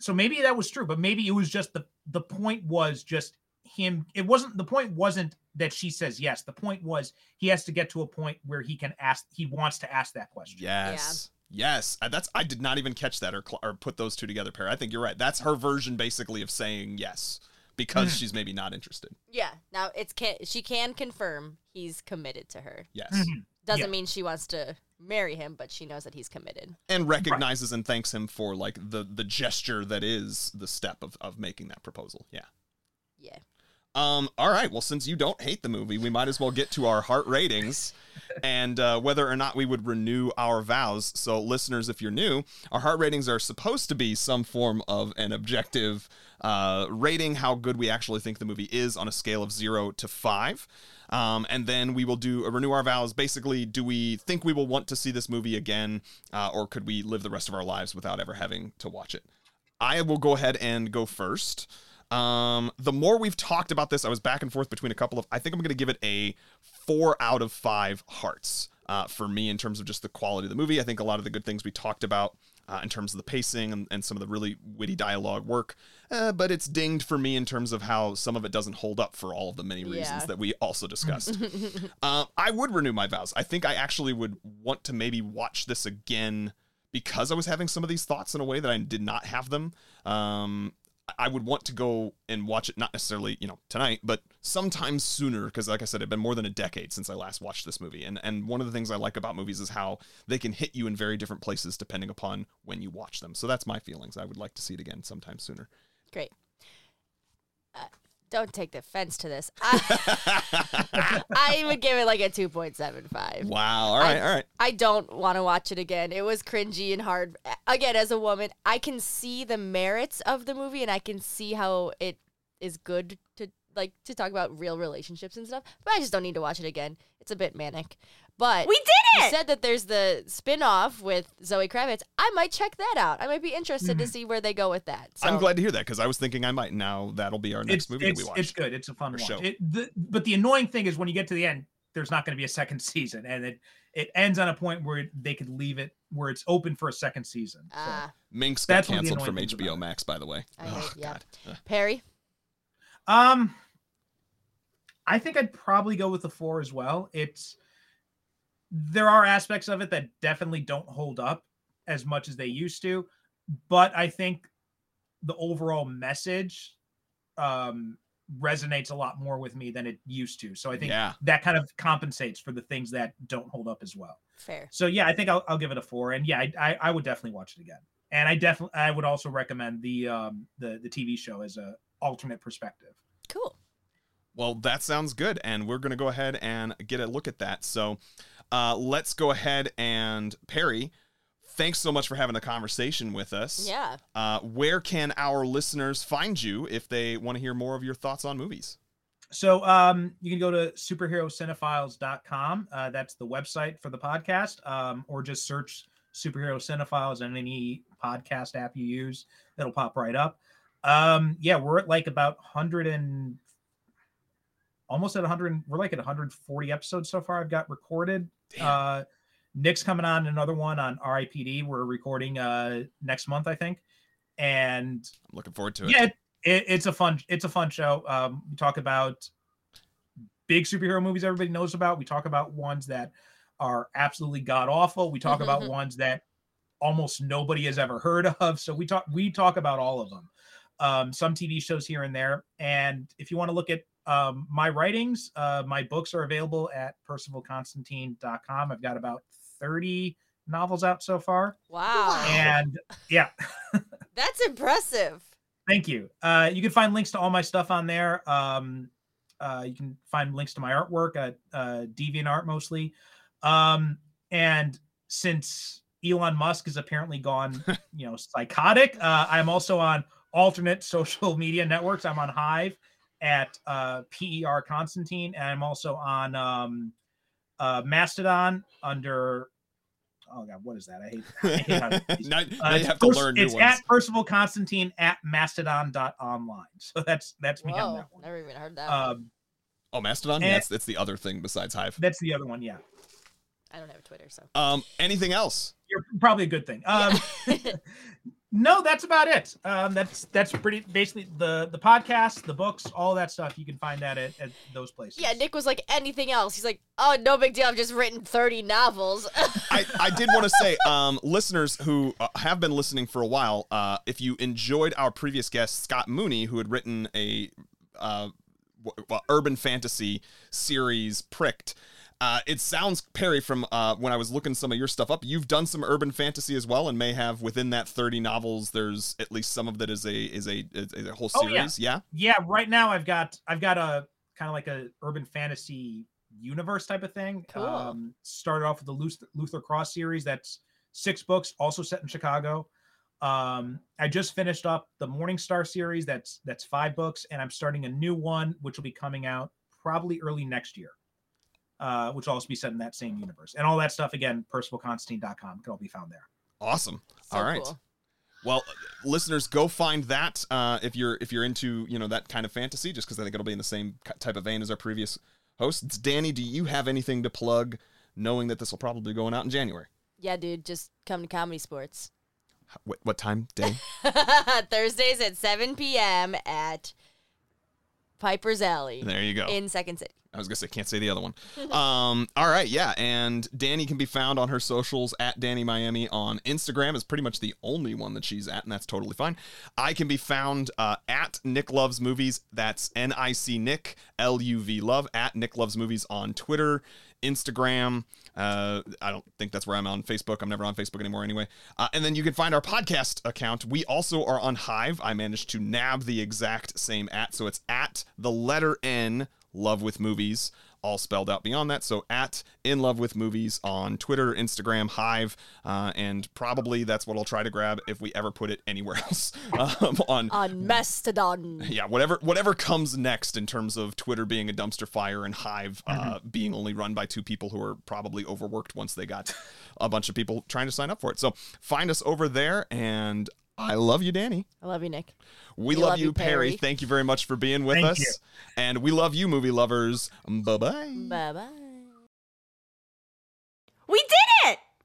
so maybe that was true but maybe it was just the the point was just him it wasn't the point wasn't that she says yes the point was he has to get to a point where he can ask he wants to ask that question Yes. Yes. That's I did not even catch that or or put those two together, pair. I think you're right. That's her version basically of saying yes because Mhm. she's maybe not interested. Yeah. Now it's can she can confirm he's committed to her. Yes. Mhm. Doesn't Yeah. mean she wants to marry him, but she knows that he's committed. And recognizes and thanks him for like the the gesture that is the step of of making that proposal. Yeah. Yeah. Um, all right. Well, since you don't hate the movie, we might as well get to our heart ratings and uh, whether or not we would renew our vows. So, listeners, if you're new, our heart ratings are supposed to be some form of an objective uh, rating how good we actually think the movie is on a scale of zero to five. Um, and then we will do a renew our vows. Basically, do we think we will want to see this movie again, uh, or could we live the rest of our lives without ever having to watch it? I will go ahead and go first. Um, the more we've talked about this, I was back and forth between a couple of. I think I'm going to give it a four out of five hearts uh, for me in terms of just the quality of the movie. I think a lot of the good things we talked about uh, in terms of the pacing and, and some of the really witty dialogue work, uh, but it's dinged for me in terms of how some of it doesn't hold up for all of the many reasons Yeah. that we also discussed. uh, I would renew my vows. I think I actually would want to maybe watch this again because I was having some of these thoughts in a way that I did not have them. Um, I would want to go and watch it, not necessarily, you know, tonight, but sometime sooner, because like I said, it's been more than a decade since I last watched this movie. And and one of the things I like about movies is how they can hit you in very different places depending upon when you watch them. So that's my feelings. I would like to see it again sometime sooner. Great. Uh, don't take the offense to this. I, I would give it like a 2.75. wow. All right. all right. I don't want to watch it again. It was cringy and hard. Again, as a woman, I can see the merits of the movie and I can see how it is good to like to talk about real relationships and stuff. But I just don't need to watch it again. It's a bit manic. But We did you it! said that there's the spin-off with Zoe Kravitz. I might check that out. I might be interested to see where they go with that. So I'm glad to hear that because I was thinking I might. Now that'll be our next it's, movie it's, that we watch. it's good it's a fun watch show. it, the, but the annoying thing is when you get to the end there's not going to be a second season and it it ends on a point where they could leave it where it's open for a second season so. Ah, Minx got That's one of the canceled from HBO. Max, by the way. I oh, hate- yeah. God. Ugh. Perry. Um, I think I'd probably go with the four as well. It's there are aspects of it that definitely don't hold up as much as they used to, but I think the overall message um resonates a lot more with me than it used to. So I think Yeah. that kind of compensates for the things that don't hold up as well. Fair. So yeah, I think I'll, I'll give it a four, and yeah, I, I I would definitely watch it again, and I definitely I would also recommend the um the the TV show as a alternate perspective. Cool. Well, that sounds good. And we're going to go ahead and get a look at that. So uh, let's go ahead and, Perry, thanks so much for having a conversation with us. Yeah. Uh, where can our listeners find you if they want to hear more of your thoughts on movies? So um, you can go to superherocinephiles.com. Uh, that's the website for the podcast, um, or just search Superhero Cinephiles on any podcast app you use. It'll pop right up. Um, yeah, we're at like about 100 and almost at 100. We're like at 140 episodes so far. I've got recorded. Damn. Uh, Nick's coming on another one on RIPD. We're recording uh, next month, I think. And I'm looking forward to it. yeah, it, it, it's a fun it's a fun show. Um, we talk about big superhero movies everybody knows about. We talk about ones that are absolutely god awful. We talk about ones that almost nobody has ever heard of. So we talk we talk about all of them. Um, some TV shows here and there. And if you want to look at um, my writings, uh, my books are available at percivalconstantine.com. I've got about 30 novels out so far. Wow. And yeah, That's impressive. Thank you. Uh, you can find links to all my stuff on there. Um, uh, you can find links to my artwork at uh, DeviantArt mostly. Um, and since Elon Musk has apparently gone, you know, psychotic, uh, I'm also on alternate social media networks. I'm on Hive at uh, PER Constantine, and I'm also on um, uh, Mastodon under oh god, what is that? I hate. I hate how these- now, Uh, now you it's have to Pers- learn new It's ones. at Percival Constantine at mastodon.online. So that's that's me on that one. never even heard that. one. Um, oh, Mastodon. and- Yeah, that's, that's the other thing besides Hive. that's the other one. Yeah, I don't have a Twitter, so. Um, anything else? you're probably a good thing. Um, no, that's about it. Um, that's that's pretty basically the the podcast, the books, all that stuff. You can find that at, at those places. yeah, Nick was like anything else. He's like, oh, no big deal. I've just written 30 novels. I, I did want to say, um, listeners who uh, have been listening for a while, uh, if you enjoyed our previous guest, Scott Mooney, who had written a uh, w- w- urban fantasy series, Pricked. Uh, it sounds, Perry, from uh, when I was looking some of your stuff up, you've done some urban fantasy as well, and may have within that thirty novels. There's at least some of that is a is a is a whole Oh, yeah. series. yeah. yeah. Right now, I've got I've got a kind of like a urban fantasy universe type of thing. Cool. Um, started off with the Luther, Luther Cross series. That's six books, also set in Chicago. Um, I just finished up the Morning Star series. That's that's five books, and I'm starting a new one, which will be coming out probably early next year. Uh, which will also be set in that same universe, and all that stuff again, percivalconstantine.com can all be found there. Awesome. So All right. cool. Well, listeners, go find that uh, if you're if you're into you know that kind of fantasy, just because I think it'll be in the same type of vein as our previous hosts. Danny, do you have anything to plug, knowing that this will probably be going out in January? Yeah, dude, just come to Comedy Sports. What, what time, day? Thursdays at 7 p.m. at Piper's Alley there you go. in Second City. I was gonna say can't say the other one. Um, all right, yeah, and Danny can be found on her socials at Danny Miami on Instagram is pretty much the only one that she's at, and that's totally fine. I can be found uh, at Nick Loves Movies. That's N I C Nick L U V Love at Nick Loves Movies on Twitter, Instagram. Uh, I don't think that's where I'm on Facebook. I'm never on Facebook anymore anyway. Uh, and then you can find our podcast account. We also are on Hive. I managed to nab the exact same at, so it's at the letter N Love with Movies, all spelled out beyond that. So at In Love with Movies on Twitter, Instagram, Hive, uh, and probably that's what I'll try to grab if we ever put it anywhere else um, on. On Mastodon. Yeah, whatever whatever comes next in terms of Twitter being a dumpster fire and Hive uh, Mm-hmm. being only run by two people who are probably overworked once they got a bunch of people trying to sign up for it. So find us over there, and I love you, Danny. I love you, Nick. We, We love, love you, you, Perry. Perry. Thank you very much for being with Thank us. you. And we love you, movie lovers. Bye bye. Bye bye. We did